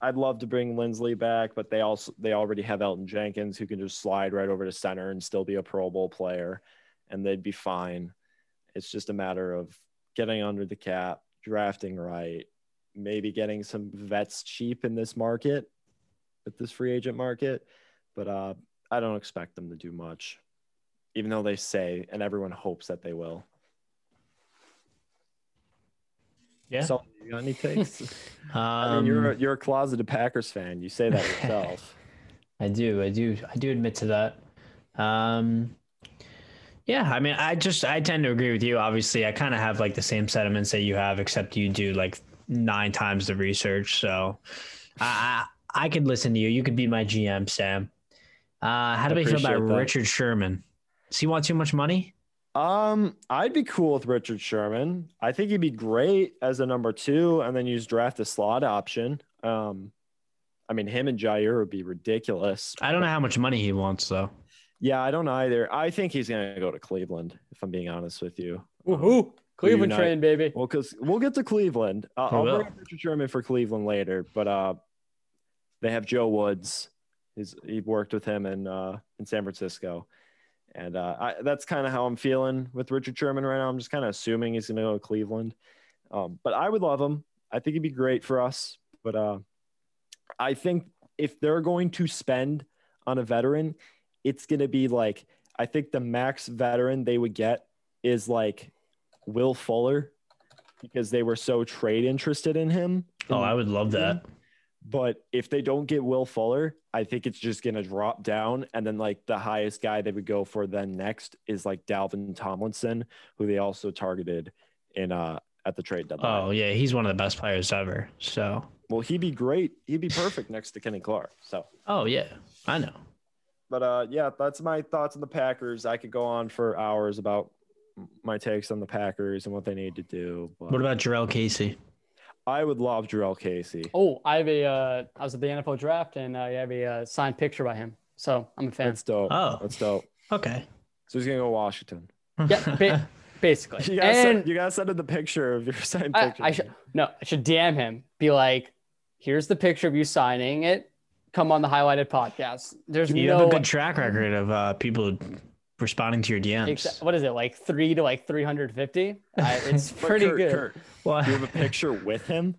I'd love to bring Linsley back, but they also they already have Elgton Jenkins who can just slide right over to center and still be a Pro Bowl player, and they'd be fine. It's just a matter of getting under the cap, drafting right, maybe getting some vets cheap in this market, with this free agent market. But uh, I don't expect them to do much, even though they say and everyone hopes that they will. Yeah. So, you got any takes? Um, I mean, you're a, you're a closeted Packers fan. You say that yourself. I do. I do. I do admit to that. Um, yeah. I mean, I just I tend to agree with you. Obviously, I kind of have like the same sentiments that you have, except you do like nine times the research. So, I I, I could listen to you. You could be my GM, Sam. Uh, how do we feel about that. Richard Sherman? Does he want too much money? Um, I'd be cool with Richard Sherman. I think he'd be great as a number two, and then use draft a slot option. Um, I mean, him and Jaire would be ridiculous. I don't know how much money he wants though. Yeah, I don't either. I think he's gonna go to Cleveland. If I'm being honest with you. Woohoo! Cleveland Reunite. train, baby. Well, because we'll get to Cleveland. Uh, I'll will. bring up Richard Sherman for Cleveland later, but uh, they have Joe Woods. He's he worked with him in uh, in San Francisco, and uh, I, that's kind of how I'm feeling with Richard Sherman right now. I'm just kind of assuming he's going to go to Cleveland, um, but I would love him. I think he'd be great for us. But uh, I think if they're going to spend on a veteran, it's going to be like I think the max veteran they would get is like Will Fuller because they were so trade interested in him. Oh, I would love that. But if they don't get Will Fuller, I think it's just going to drop down. And then, like, the highest guy they would go for then next is like Dalvin Tomlinson, who they also targeted in uh at the trade deadline. Oh yeah, he's one of the best players ever. So. Well, he'd be great. He'd be perfect next to Kenny Clark. So, Oh yeah, I know. but uh, yeah, that's my thoughts on the Packers. I could go on for hours about my takes on the Packers and what they need to do. But What about Jurrell Casey? I would love Jurrell Casey. Oh, I have a. Uh, I was at the NFL draft, and uh, I have a uh, signed picture by him. So I'm a fan. That's dope. Oh. That's dope. Okay. So he's gonna go to Washington. yeah, ba- basically. You gotta, and send, you gotta send him the picture of your signed I, picture. I should no, I should DM him. Be like, here's the picture of you signing it. Come on the highlighted podcast. There's You no have a good track record of uh, people responding to your DMs. exa- what is it like three to like 350? I, it's pretty Kurt, good. Kurt, Well, you have a picture with him?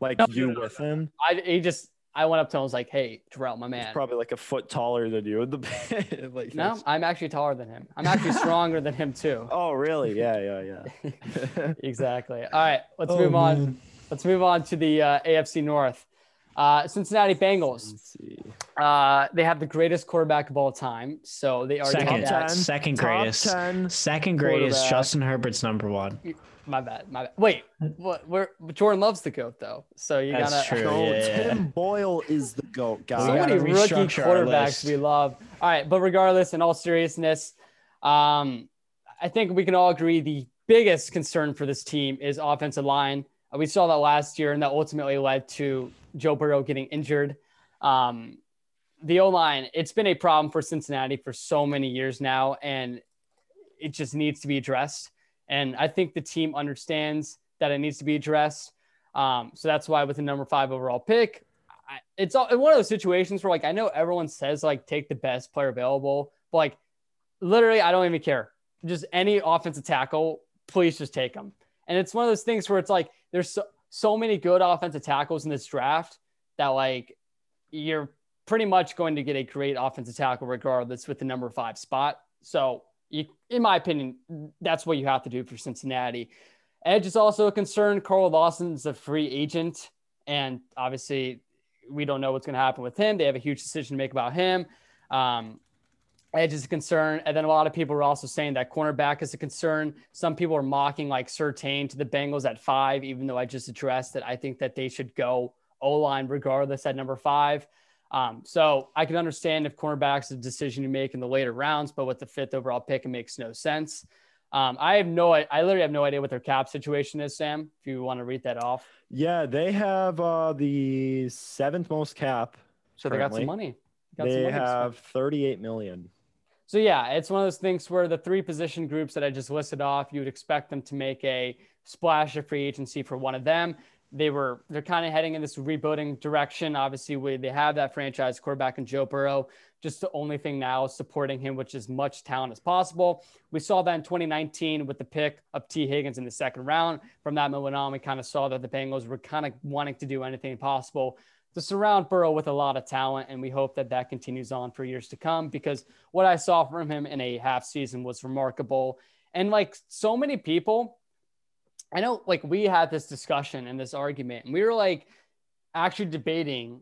Like No, you no, no, with him? I he just I went up to him. I was like, hey, Terrell, my He's man. probably like a foot taller than you the like no, that's- I'm actually taller than him. I'm actually stronger than him too. Oh really? Yeah, yeah, yeah. Exactly. All right, let's Oh, move on. man. Let's move on to the uh, AFC North. Uh, Cincinnati Bengals. See. Uh, they have the greatest quarterback of all time. So they are second, have Top that. 10. second Top greatest, 10 second greatest. Justin Herbert's number one. My bad. My bad. Wait, what? Where? Jordan loves the goat though. So you That's gotta. true. No, Yeah, yeah, yeah. Tim Boyle is the goat, guys. So We many rookie quarterbacks we love. All right, but regardless, in all seriousness, um, I think we can all agree the biggest concern for this team is offensive line. We saw that last year, and that ultimately led to Joe Burrow getting injured. Um, the O line, it's been a problem for Cincinnati for so many years now, and it just needs to be addressed. And I think the team understands that it needs to be addressed. Um, so that's why with the number five overall pick, I, it's all one of those situations where like I know everyone says like take the best player available, but like literally I don't even care. Just any offensive tackle, please just take them. And it's one of those things where it's like there's so, so many good offensive tackles in this draft that like you're pretty much going to get a great offensive tackle regardless with the number five spot. So you, in my opinion, that's what you have to do for Cincinnati. Edge is also a concern. Carl Lawson's a free agent, and obviously we don't know what's going to happen with him. They have a huge decision to make about him. Um, Edge is a concern. And then a lot of people are also saying that cornerback is a concern. Some people are mocking like Surtain to the Bengals at five, even though I just addressed that I think that they should go O line regardless at number five. Um, so I can understand if cornerback's a decision you make in the later rounds, but with the fifth overall pick, it makes no sense. Um, I have no, I literally have no idea what their cap situation is, Sam. If you want to read that off. Yeah, they have uh, the seventh most cap. So they got some money. Got they some money have 38 million. So yeah, it's one of those things where the three position groups that I just listed off, you would expect them to make a splash of free agency for one of them they were they're kind of heading in this rebuilding direction. Obviously, we, they have that franchise quarterback in Joe Burrow. Just the only thing now is supporting him, which is much talent as possible. We saw that in 2019 with the pick of Tee Higgins in the second round. From that moment on, we kind of saw that the Bengals were kind of wanting to do anything possible to surround Burrow with a lot of talent, and we hope that that continues on for years to come. Because what I saw from him in a half season was remarkable, and like so many people I know like we had this discussion and this argument, and we were like actually debating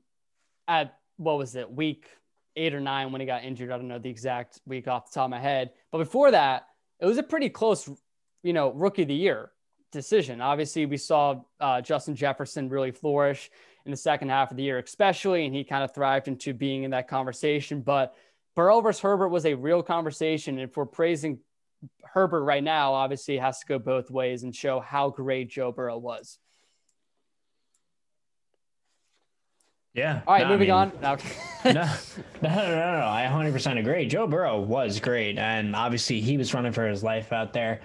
at what was it, week eight or nine when he got injured. I don't know the exact week off the top of my head. But before that, it was a pretty close, you know, rookie of the year decision. Obviously, we saw uh, Justin Jefferson really flourish in the second half of the year, especially, and he kind of thrived into being in that conversation. But Burrow versus Herbert was a real conversation. And if we're praising Herbert right now obviously has to go both ways and show how great Joe Burrow was. Yeah. All right, no, moving I mean, on. No. no, no, no, no, no. I 100% agree. Joe Burrow was great, and obviously he was running for his life out there.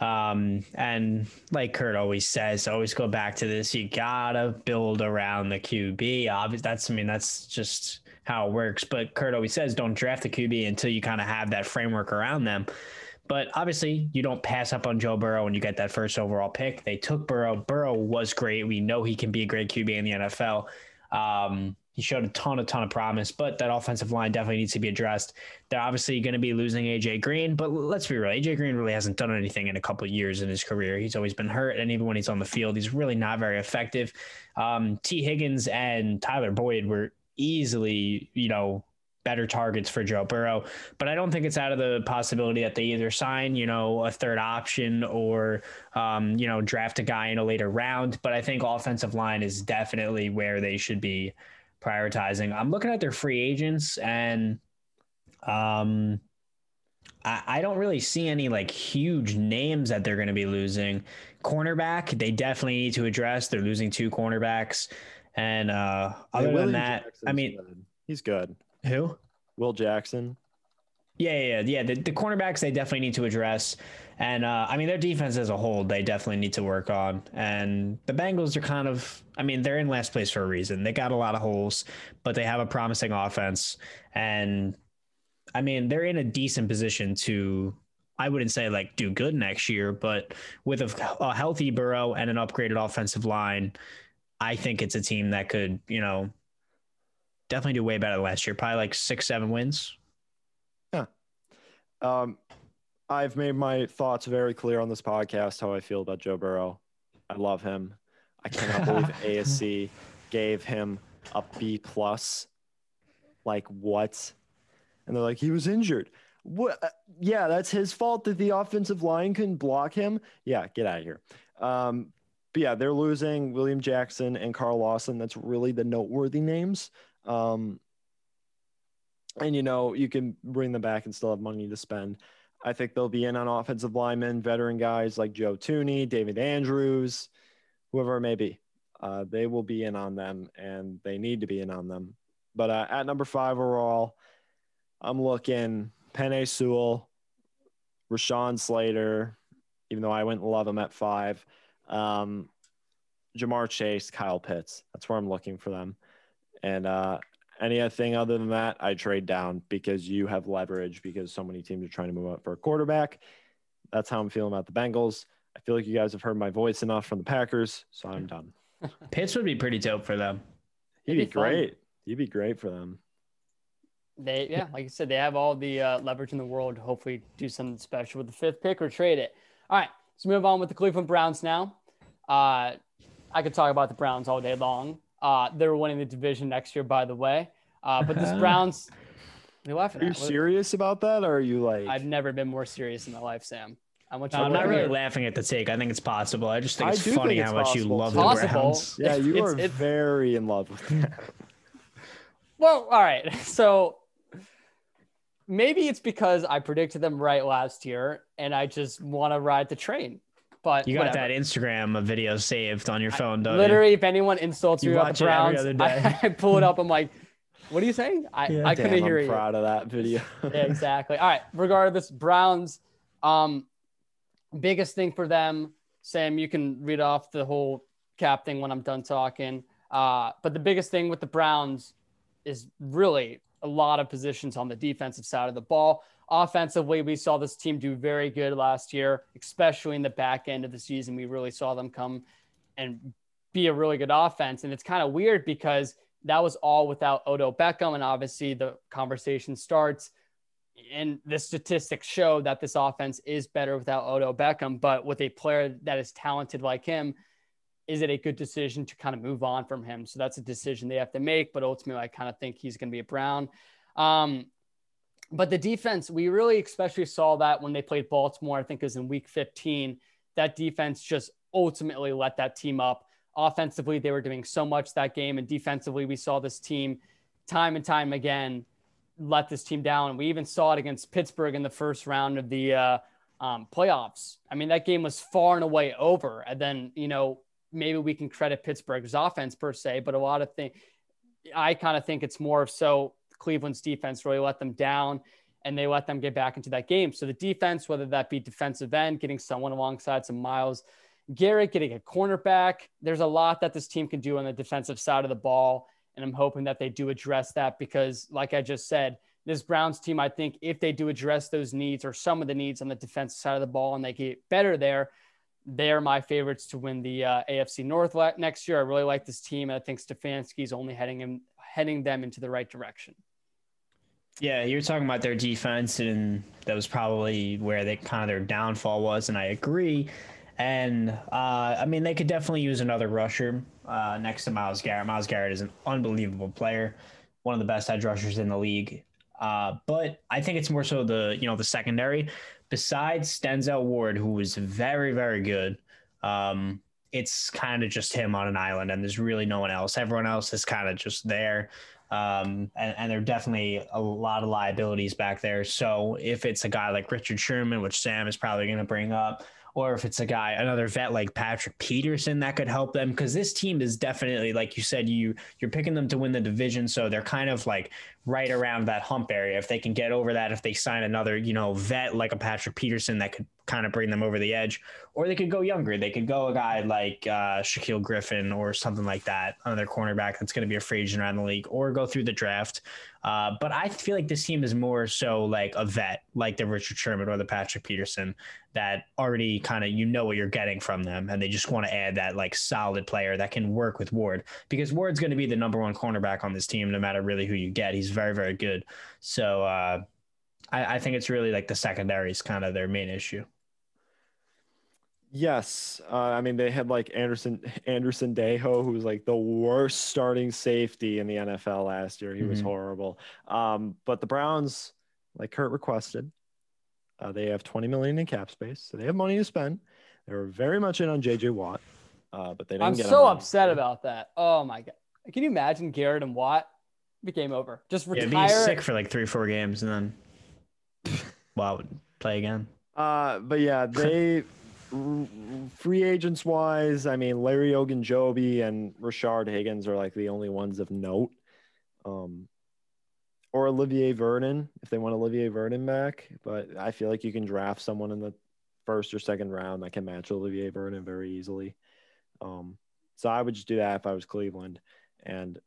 Um, and like Kurt always says, always go back to this. You gotta build around the QB. Obviously, that's I mean that's just how it works. But Kurt always says, don't draft the QB until you kind of have that framework around them. But obviously, you don't pass up on Joe Burrow when you get that first overall pick. They took Burrow. Burrow was great. We know he can be a great QB in the NFL. Um, he showed a ton, a ton of promise, but that offensive line definitely needs to be addressed. They're obviously going to be losing AJ Green, but let's be real, AJ Green really hasn't done anything in a couple years in his career. He's always been hurt, and even when he's on the field, he's really not very effective. Um, Tee Higgins and Tyler Boyd were easily, you know, better targets for Joe Burrow. But I don't think it's out of the possibility that they either sign, you know, a third option or, um, you know, draft a guy in a later round. But I think offensive line is definitely where they should be prioritizing. I'm looking at their free agents and, um, I, I don't really see any like huge names that they're going to be losing. Cornerback, they definitely need to address. They're losing two cornerbacks. And uh, other yeah, than that, Jackson's I mean, good. he's good. Who? Will Jackson. Yeah, yeah, yeah. The, the cornerbacks they definitely need to address, and uh, I mean their defense as a whole they definitely need to work on. And the Bengals are kind of, I mean they're in last place for a reason. They got a lot of holes, but they have a promising offense, and I mean they're in a decent position to. I wouldn't say like do good next year, but with a, a healthy Burrow and an upgraded offensive line, I think it's a team that could, you know, definitely do way better than last year. Probably like six, seven wins. Yeah. Um, I've made my thoughts very clear on this podcast how I feel about Joe Burrow. I love him. I cannot believe ASC gave him a B plus. Like what? And they're like, he was injured. What? Uh, yeah, that's his fault that the offensive line couldn't block him. Yeah, get out of here. Um, but yeah, they're losing William Jackson and Carl Lawson. That's really the noteworthy names. Um, and you know, you can bring them back and still have money to spend. I think they'll be in on offensive linemen, veteran guys like Joe Thuney, David Andrews, whoever it may be. Uh, they will be in on them, and they need to be in on them. But uh, at number five overall, I'm looking Penei Sewell, Rashawn Slater, even though I wouldn't love him at five. Um, Ja'Marr Chase, Kyle Pitts. That's where I'm looking for them. And uh, anything other than that, I trade down because you have leverage because so many teams are trying to move up for a quarterback. That's how I'm feeling about the Bengals. I feel like you guys have heard my voice enough from the Packers, so I'm done. Pitts would be pretty dope for them. He'd be, It'd be fun. great. He'd be great for them. They yeah, like I said, they have all the uh, leverage in the world to hopefully do something special with the fifth pick or trade it. All right, let's move on with the Cleveland Browns now. Uh, I could talk about the Browns all day long. Uh, they're winning the division next year, by the way. Uh, but this Browns, they're laughing Are you at. Serious about that, or are you like? I've never been more serious in my life, Sam. I want you No, to I'm not really here. laughing at the take. I think it's possible. I just think it's funny think it's how much possible. you love It's the possible. Browns. yeah, you It's- are it's- very in love with that. Well, all right. So maybe it's because I predicted them right last year, and I just want to ride the train. But You got whatever. that Instagram video saved on your phone, don't Literally, if anyone insults You me about the Browns. I, I pull it up. I'm like, "What are you saying?" I, Yeah. I couldn't Damn, hear I'm you. proud of that video. Yeah, exactly. All right. Regardless, Browns. Um, biggest thing for them, Sam. You can read off the whole cap thing when I'm done talking. Uh, but the biggest thing with the Browns is really a lot of positions on the defensive side of the ball. Offensively, we saw this team do very good last year, especially in the back end of the season. We really saw them come and be a really good offense. And it's kind of weird because that was all without Odell Beckham. And obviously, the conversation starts. And the statistics show that this offense is better without Odell Beckham. But with a player that is talented like him, is it a good decision to kind of move on from him? So that's a decision they have to make. But ultimately, I kind of think he's going to be a Brown. Um, but the defense, we really especially saw that when they played Baltimore, I think it was in week 15. That defense just ultimately let that team up. Offensively, they were doing so much that game. And defensively, we saw this team time and time again let this team down. We even saw it against Pittsburgh in the first round of the uh, um, playoffs. I mean, that game was far and away over. And then, you know, maybe we can credit Pittsburgh's offense per se, but a lot of things, I kind of think it's more of so Cleveland's defense really let them down and they let them get back into that game. So the defense, whether that be defensive end, getting someone alongside some Myles Garrett, getting a cornerback, there's a lot that this team can do on the defensive side of the ball. And I'm hoping that they do address that because, like I just said, this Browns team, I think if they do address those needs or some of the needs on the defensive side of the ball and they get better there, they're my favorites to win the uh, AFC North next year. I really like this team. I think Stefanski's only heading him, heading them into the right direction. Yeah, you're talking about their defense, and that was probably where they kind of their downfall was, and I agree. And uh, I mean, they could definitely use another rusher uh, next to Myles Garrett. Myles Garrett is an unbelievable player, one of the best edge rushers in the league. Uh, but I think it's more so the you know the secondary. Besides Denzel Ward, who was very very good, um, it's kind of just him on an island, and there's really no one else. Everyone else is kind of just there. Um, and, and there are definitely a lot of liabilities back there. So if it's a guy like Richard Sherman, which Sam is probably going to bring up, or if it's a guy, another vet like Patrick Peterson that could help them, because this team is definitely, like you said, you you're picking them to win the division, so they're kind of like right around that hump area. If they can get over that, if they sign another, you know, vet like a Patrick Peterson that could kind of bring them over the edge, or they could go younger. They could go a guy like uh, Shaquill Griffin or something like that, another cornerback that's going to be a free agent around the league, or go through the draft. Uh, but I feel like this team is more so like a vet, like the Richard Sherman or the Patrick Peterson, that already kind of you know what you're getting from them, and they just want to add that like solid player that can work with Ward because Ward's going to be the number one cornerback on this team, no matter really who you get. He's very very good. So uh, I, I think it's really like the secondary is kind of their main issue. Yes, uh, I mean they had like Anderson Andrew Sendejo, who was like the worst starting safety in the NFL last year. He was Mhm. horrible. Um, but the Browns, like Kurt requested, uh, they have 20 million in cap space, so they have money to spend. They were very much in on JJ Watt, uh, but they didn't I'm get so upset about that. Oh my god! Can you imagine Garrett and Watt? Became over. Just Yeah, retire. being sick for like three four games and then wow, play again. Uh, but yeah, they free agents wise, I mean, Larry Ogunjobi and Rashard Higgins are like the only ones of note. Um, or Olivier Vernon if they want Olivier Vernon back. But I feel like you can draft someone in the first or second round that can match Olivier Vernon very easily. Um, so I would just do that if I was Cleveland. And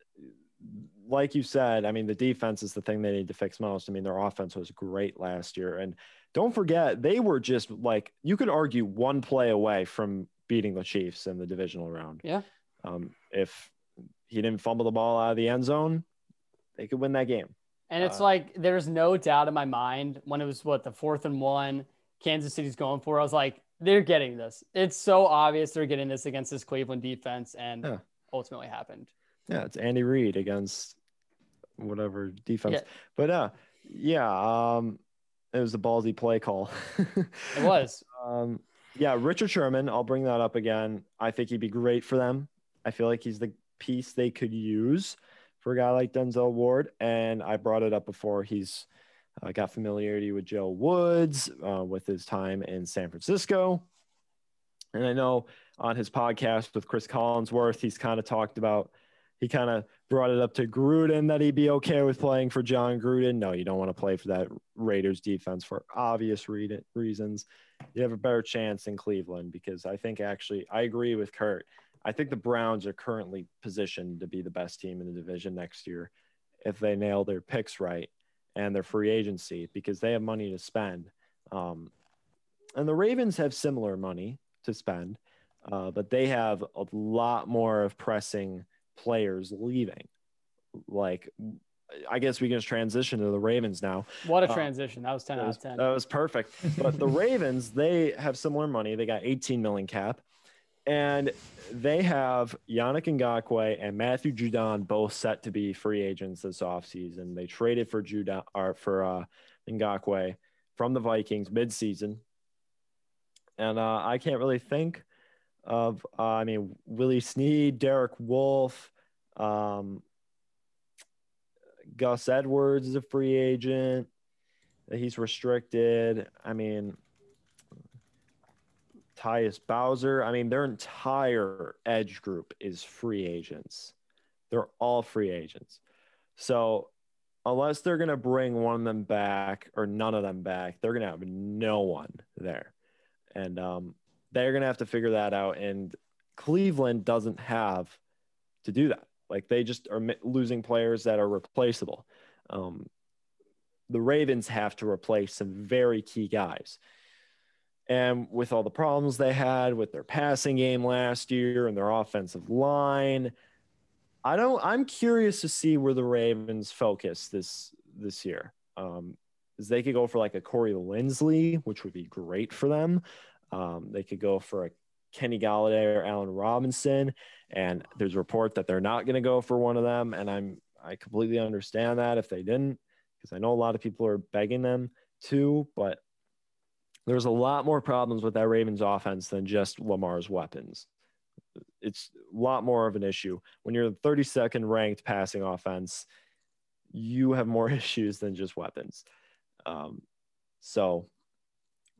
like you said, I mean, the defense is the thing they need to fix most. I mean, their offense was great last year. And don't forget, they were just like, you could argue one play away from beating the Chiefs in the divisional round. Yeah. Um, if he didn't fumble the ball out of the end zone, they could win that game. And it's uh, like there's no doubt in my mind when it was what the fourth and one Kansas City's going for. I was like, they're getting this. It's so obvious they're getting this against this Cleveland defense, and yeah. ultimately happened. Yeah, it's Andy Reid against whatever defense. Yeah. But uh yeah, um it was a ballsy play call. it was. Um yeah, Richard Sherman, I'll bring that up again. I think he'd be great for them. I feel like he's the piece they could use for a guy like Denzel Ward. And I brought it up before. He's uh, got familiarity with Joe Woods uh, with his time in San Francisco. And I know on his podcast with Cris Collinsworth, he's kind of talked about, he kind of brought it up to Gruden that he'd be okay with playing for Jon Gruden. No, you don't want to play for that Raiders defense for obvious re- reasons. You have a better chance in Cleveland because I think actually, I agree with Kurt. I think the Browns are currently positioned to be the best team in the division next year if they nail their picks right and their free agency because they have money to spend. Um, and the Ravens have similar money to spend, uh, but they have a lot more of pressing players leaving. Like, I guess we can just transition to the Ravens now. What a uh, transition! Uh, that was ten out of ten. That was perfect. But the Ravens, they have similar money. They got 18 million cap. And they have Yannick Ngakoue and Matthew Judon both set to be free agents this offseason. They traded for Judon or for uh, Ngakoue from the Vikings midseason. And uh, I can't really think of, uh, I mean, Willie Snead, Derek Wolfe, um, Gus Edwards is a free agent. He's restricted. I mean, Tyus Bowser. I mean, their entire edge group is free agents. They're all free agents. So unless they're going to bring one of them back or none of them back, they're going to have no one there. And um, they're going to have to figure that out. And Cleveland doesn't have to do that. Like they just are losing players that are replaceable. Um, the Ravens have to replace some very key guys. And with all the problems they had with their passing game last year and their offensive line, I don't. I'm curious to see where the Ravens focus this this year. Um, is they could go for like a Corey Linsley, which would be great for them. Um, they could go for a Kenny Golladay or Allen Robinson, and there's a report that they're not going to go for one of them. And I'm I completely understand that if they didn't, because I know a lot of people are begging them to, but there's a lot more problems with that Ravens offense than just Lamar's weapons. It's a lot more of an issue. When you're the 32nd ranked passing offense, you have more issues than just weapons. Um, so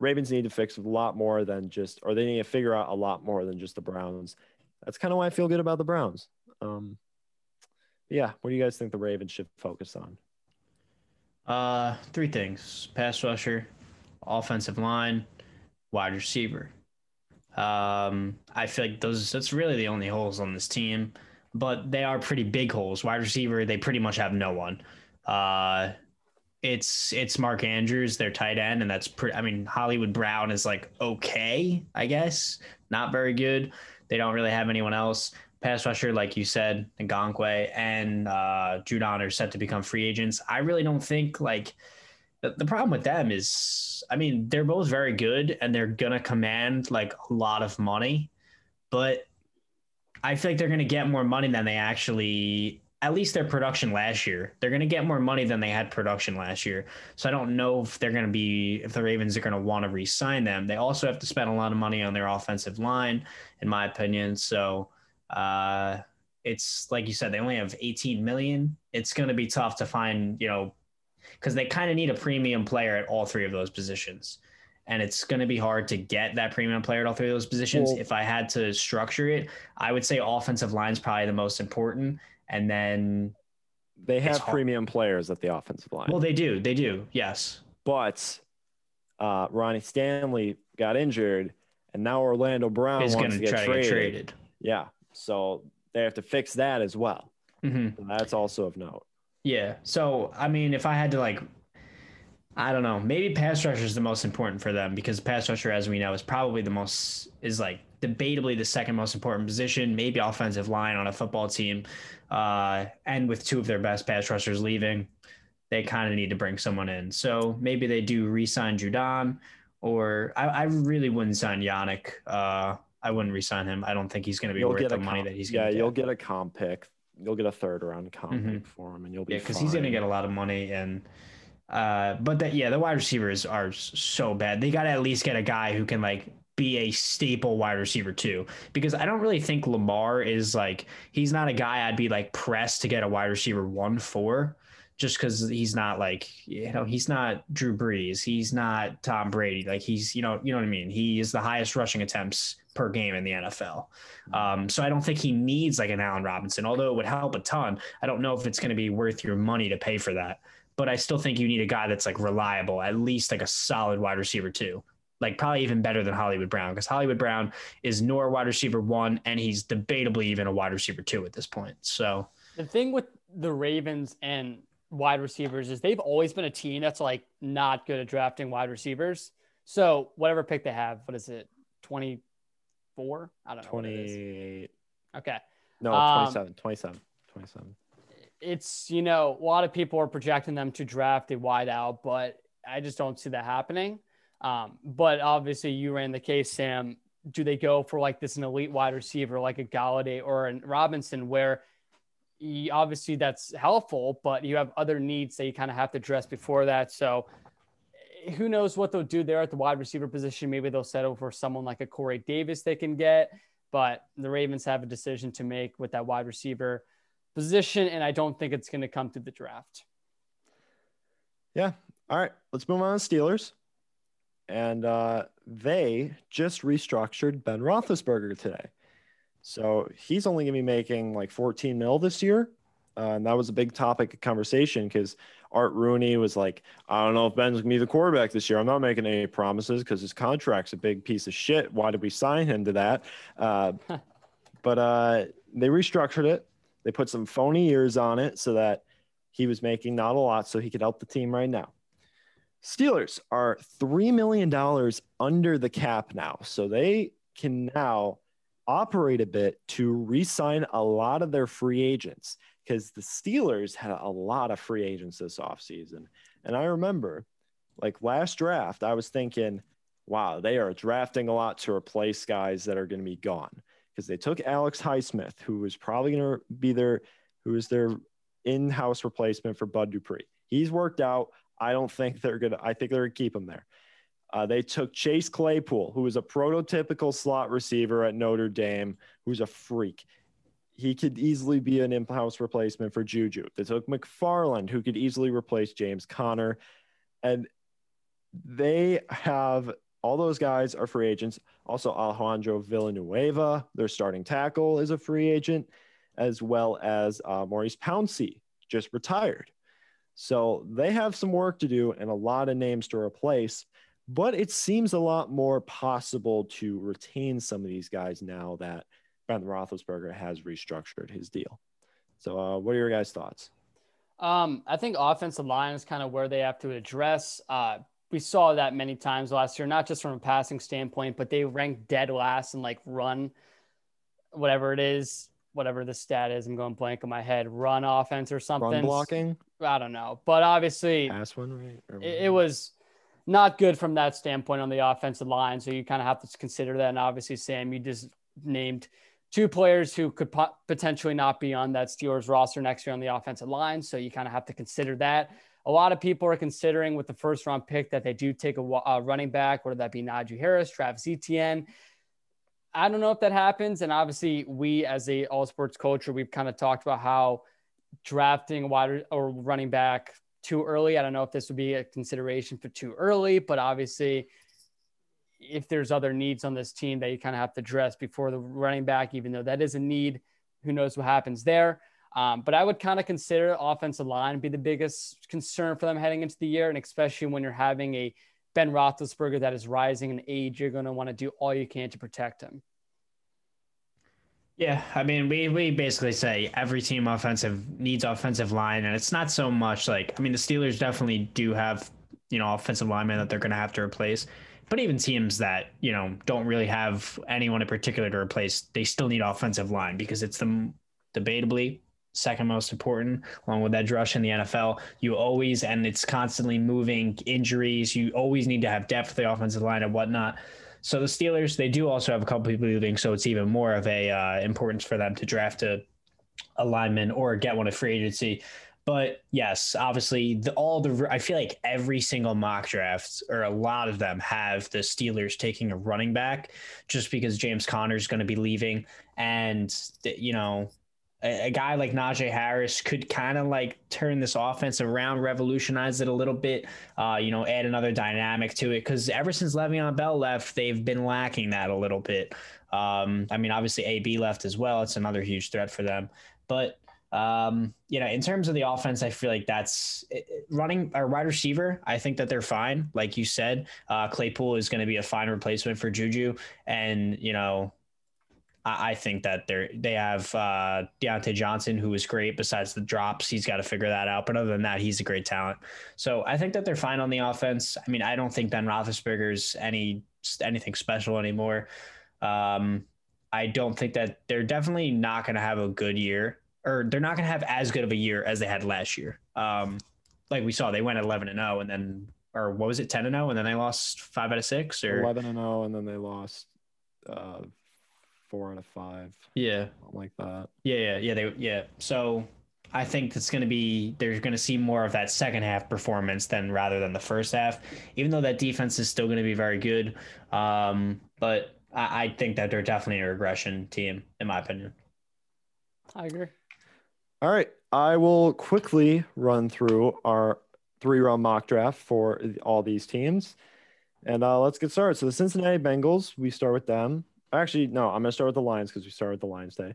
Ravens need to fix a lot more than just, or they need to figure out a lot more than just the Browns. That's kind of why I feel good about the Browns. Um, yeah, what do you guys think the Ravens should focus on? Uh, three things: pass rusher, offensive line, wide receiver. Um, I feel like those that's really the only holes on this team, but they are pretty big holes. Wide receiver, they pretty much have no one. Uh, it's it's Mark Andrews, their tight end, and that's pretty. I mean, Hollywood Brown is like okay, I guess, not very good. They don't really have anyone else. Pass rusher, like you said, Ngakoue and uh, Judon are set to become free agents. I really don't think like the, the problem with them is, I mean, they're both very good and they're gonna command like a lot of money, but I feel like they're gonna get more money than they actually. At least their production last year, they're going to get more money than they had production last year. So I don't know if they're going to be if the Ravens are going to want to re-sign them. They also have to spend a lot of money on their offensive line, in my opinion. So uh, it's like you said, they only have 18 million. It's going to be tough to find, you know, because they kind of need a premium player at all three of those positions. and it's going to be hard to get that premium player at all three of those positions. Well- if I had to structure it, I would say offensive line is probably the most important, and then They have premium players at the offensive line. well, they do, they do, yes. but uh, Ronnie Stanley got injured, and now Orlando Brown Is going to to get traded. to get traded. Yeah, so they have to fix that as well. hmm that's also of note. Yeah. So I mean, if I had to like, I don't know, maybe pass rusher is the most important for them because pass rusher, as we know, is probably the most is like debatably the second most important position. Maybe offensive line on a football team, uh, and with two of their best pass rushers leaving, they kind of need to bring someone in. So maybe they do re-sign Judon, or I, I really wouldn't sign Yannick. Uh, I wouldn't re-sign him. I don't think he's going to be You'll worth the money comp- that he's yeah, you'll get. get a comp pick. You'll get a third round comp Mhm. pick for him, and you'll be Yeah, because he's going to get a lot of money, and uh, but that yeah, the wide receivers are so bad. They got to at least get a guy who can like be a staple wide receiver too, because I don't really think Lamar is like he's not a guy I'd be like pressed to get a wide receiver one for. Just because he's not like you know he's not Drew Brees, he's not Tom Brady. Like he's you know you know what I mean. He is the highest rushing attempts per game in the NFL. Um, so I don't think he needs like an Allen Robinson, although it would help a ton. I don't know if it's going to be worth your money to pay for that, but I still think you need a guy that's like reliable, at least like a solid wide receiver too. Like probably even better than Hollywood Brown because Hollywood Brown is nor wide receiver one and he's debatably even a wide receiver two at this point. So The thing with the Ravens and wide receivers is they've always been a team that's like not good at drafting wide receivers. So whatever pick they have, what is it, twenty four? I don't know. what it is. 28. Okay, No, Um, 27. 27. 27. it's you know a lot of people are projecting them to draft a wide out, but I just don't see that happening. Um, but obviously, you ran the case, Sam. Do they go for like this an elite wide receiver like a Golladay or a Robinson, where you, obviously that's helpful, but you have other needs that you kind of have to address before that. So eh, who knows what they'll do there at the wide receiver position? Maybe they'll settle for someone like a Corey Davis they can get, but the Ravens have a decision to make with that wide receiver position, and I don't think it's going to come through the draft. Yeah. All right. Let's move on to Steelers. And uh, they just restructured Ben Roethlisberger today. So he's only going to be making like 14 mil this year. Uh, and that was a big topic of conversation because Art Rooney was like, I don't know if Ben's going to be the quarterback this year. I'm not making any promises because his contract's a big piece of shit. Why did we sign him to that? Uh, but uh, they restructured it. They put some phony years on it so that he was making not a lot so he could help the team right now. Steelers are $3 million under the cap now. So they can now operate a bit to re sign a lot of their free agents because the Steelers had a lot of free agents this offseason. And I remember, like last draft, I was thinking, wow, they are drafting a lot to replace guys that are going to be gone because they took Alex Highsmith, who was probably going to be their, who was their in-house replacement for Bud Dupree. He's worked out. I don't think they're gonna. I think they're gonna keep him there. Uh, they took Chase Claypool, who was a prototypical slot receiver at Notre Dame, who's a freak. He could easily be an in-house replacement for Juju. They took McFarland, who could easily replace James Conner, and they have all those guys are free agents. Also, Alejandro Villanueva, their starting tackle, is a free agent, as well as uh, Maurkice Pouncey, just retired. So they have some work to do and a lot of names to replace, but it seems a lot more possible to retain some of these guys now that Ben Roethlisberger has restructured his deal. So, uh, what are your guys' thoughts? Um, I think offensive line is kind of where they have to address. Uh, we saw that many times last year, not just from a passing standpoint, but they ranked dead last in like run, whatever it is, whatever the stat is. I'm going blank in my head. Run offense or something. Run blocking, I don't know, but obviously pass one, right? Or- it, it was not good from that standpoint on the offensive line. So you kind of have to consider that. And obviously, Sam, you just named two players who could po- potentially not be on that Steelers roster next year on the offensive line. So you kind of have to consider that. A lot of people are considering with the first round pick that they do take a running back, whether that be Najee Harris, Travis Etienne. I don't know if that happens. And obviously, we as a all sports culture, we've kind of talked about how drafting wide or running back too early. I don't know if this would be a consideration for too early, but obviously if there's other needs on this team that you kind of have to address before the running back, even though that is a need. Who knows what happens there? Um, but I would kind of consider offensive line be the biggest concern for them heading into the year, and especially when you're having a Ben Roethlisberger that is rising in age, you're going to want to do all you can to protect him. Yeah, I mean, we we basically say every team offensive needs offensive line, and it's not so much like I mean, the Steelers definitely do have you know offensive linemen that they're going to have to replace, but even teams that you know don't really have anyone in particular to replace, they still need offensive line because it's the debatably second most important, along with edge rush in the NFL. You always, and it's constantly moving injuries. You always need to have depth the offensive line and whatnot. So the Steelers, they do also have a couple people leaving, so it's even more of a uh, importance for them to draft a, a lineman or get one at free agency. But yes, obviously, the, all the I feel like every single mock draft or a lot of them have the Steelers taking a running back just because James Conner is going to be leaving, and you know a, a guy like Najee Harris could kind of like turn this offense around, revolutionize it a little bit, uh, you know, add another dynamic to it. Because ever since Le'Veon Bell left, they've been lacking that a little bit. Um, I mean, obviously AB left as well. It's another huge threat for them. But um, you know, in terms of the offense, I feel like that's running a wide receiver. I think that they're fine. Like you said, uh, Claypool is going to be a fine replacement for Juju, and you know, I think that they're they have uh, Diontae Johnson, who is great. Besides the drops, he's got to figure that out. But other than that, he's a great talent. So I think that they're fine on the offense. I mean, I don't think Ben Roethlisberger's any anything special anymore. Um, I don't think that they're definitely not going to have a good year, or they're not going to have as good of a year as they had last year. Um, like we saw, they went eleven and zero, oh and then or what was it, ten and zero, oh, and then they lost five out of six, or eleven and zero, and then they lost. Uh, four out of five. Yeah, like that. Yeah, yeah, yeah. They yeah. So I think it's going to be they're going to see more of that second half performance than rather than the first half. Even though that defense is still going to be very good, um, but I, I think that they're definitely a regression team in my opinion. I agree. All right, I will quickly run through our three round mock draft for all these teams. And uh, let's get started. So the Cincinnati Bengals, we start with them. Actually, no, I'm going to start with the Lions because we started with the Lions day.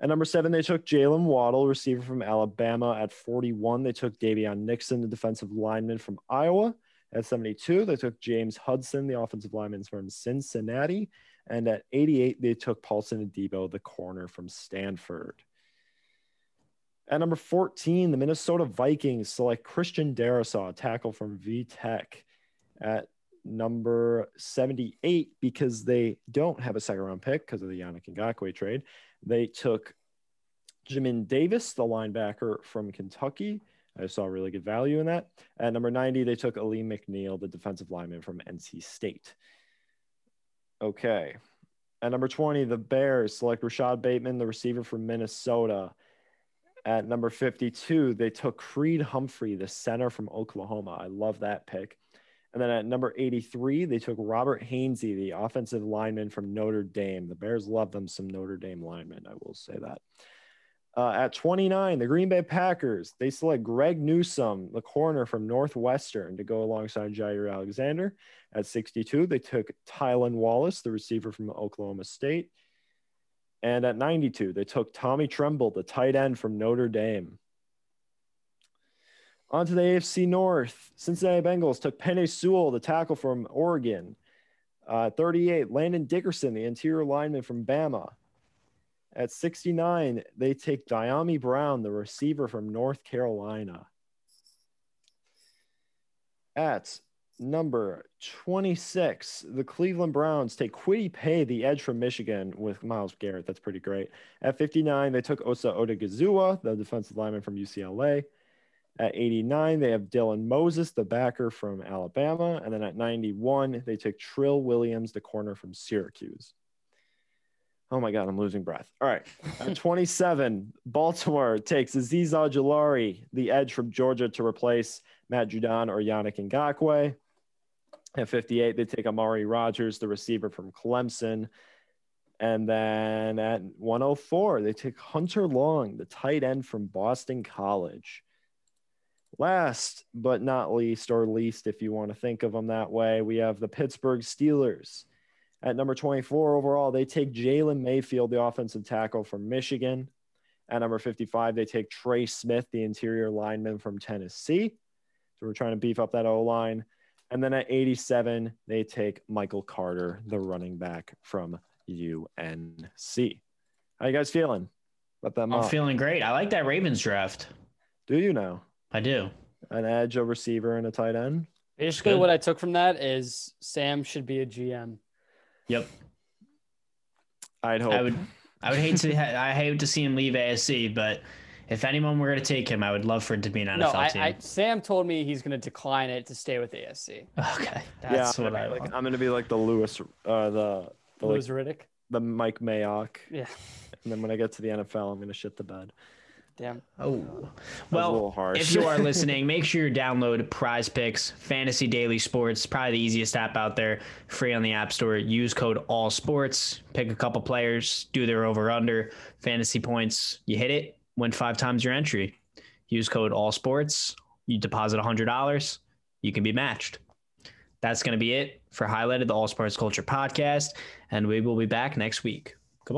At number seven, they took Jalen Waddle, receiver from Alabama. At 41, they took Daviyon Nixon, the defensive lineman from Iowa. At 72, they took James Hudson, the offensive lineman from Cincinnati. And at 88, they took Paulson Adebo, the corner from Stanford. At number 14, the Minnesota Vikings select Christian Darrisaw, tackle from V Tech. At number 78 because they don't have a second round pick because of the Yannick Ngakoue trade. They took Jamin Davis, the linebacker from Kentucky. I saw really good value in that. At number 90, they took Alim McNeil, the defensive lineman from NC State. Okay. At number 20, the Bears select Rashod Bateman, the receiver from Minnesota. At number 52, they took Creed Humphrey, the center from Oklahoma. I love that pick. And then at number 83, they took Robert Hainsey, the offensive lineman from Notre Dame. The Bears love them some Notre Dame linemen, I will say that. Uh, at 29, the Green Bay Packers, they select Greg Newsome, the corner from Northwestern, to go alongside Jaire Alexander. At 62, they took Tylan Wallace, the receiver from Oklahoma State. And at 92, they took Tommy Tremble, the tight end from Notre Dame. On to the AFC North. Cincinnati Bengals took Penei Sewell, the tackle from Oregon. Uh, 38, Landon Dickerson, the interior lineman from Bama. At 69, they take Dyami Brown, the receiver from North Carolina. At number 26, the Cleveland Browns take Kwity Paye, the edge from Michigan, with Myles Garrett. That's pretty great. At 59, they took Osa Odighizuwa, the defensive lineman from UCLA. At 89, they have Dylan Moses, the backer from Alabama. And then at 91, they take Trill Williams, the corner from Syracuse. Oh my God, I'm losing breath. All right. At 27, Baltimore takes Azeez Ojulari, the edge from Georgia, to replace Matt Judon or Yannick Ngakoue. At 58, they take Amari Rogers, the receiver from Clemson. And then at 104, they take Hunter Long, the tight end from Boston College. Last but not least, or least, if you want to think of them that way, we have the Pittsburgh Steelers. At number 24 overall, they take Jalen Mayfield, the offensive tackle from Michigan. At number 55, they take Trey Smith, the interior lineman from Tennessee. So we're trying to beef up that O line. And then at 87, they take Michael Carter, the running back from UNC. How you guys feeling? Let them I'm up. feeling great. I like that Ravens draft. Do you know? I do. An edge, a receiver, and a tight end? Basically, Good. what I took from that is Sam should be a GM. Yep. I'd hope. I would. I would hate to. I hate to see him leave ASC, but if anyone were to take him, I would love for it to be an NFL No, I, team. I Sam told me he's going to decline it to stay with ASC. okay, yeah, that's I'm what gonna I like, want. I'm gonna be like the Louis, uh, the the, like, Riddick. the Mike Mayock, Yeah. and then when I get to the NFL, I'm gonna shit the bed. Damn. Oh, That was a well, if you are listening, make sure you download PrizePicks Fantasy Daily Sports. Probably the easiest app out there, free on the App Store. Use code All Sports. Pick a couple players, do their over under fantasy points. You hit it, win five times your entry. Use code All Sports. You deposit hundred dollars, you can be matched. That's going to be it for highlighted the All Sports Culture podcast, and we will be back next week.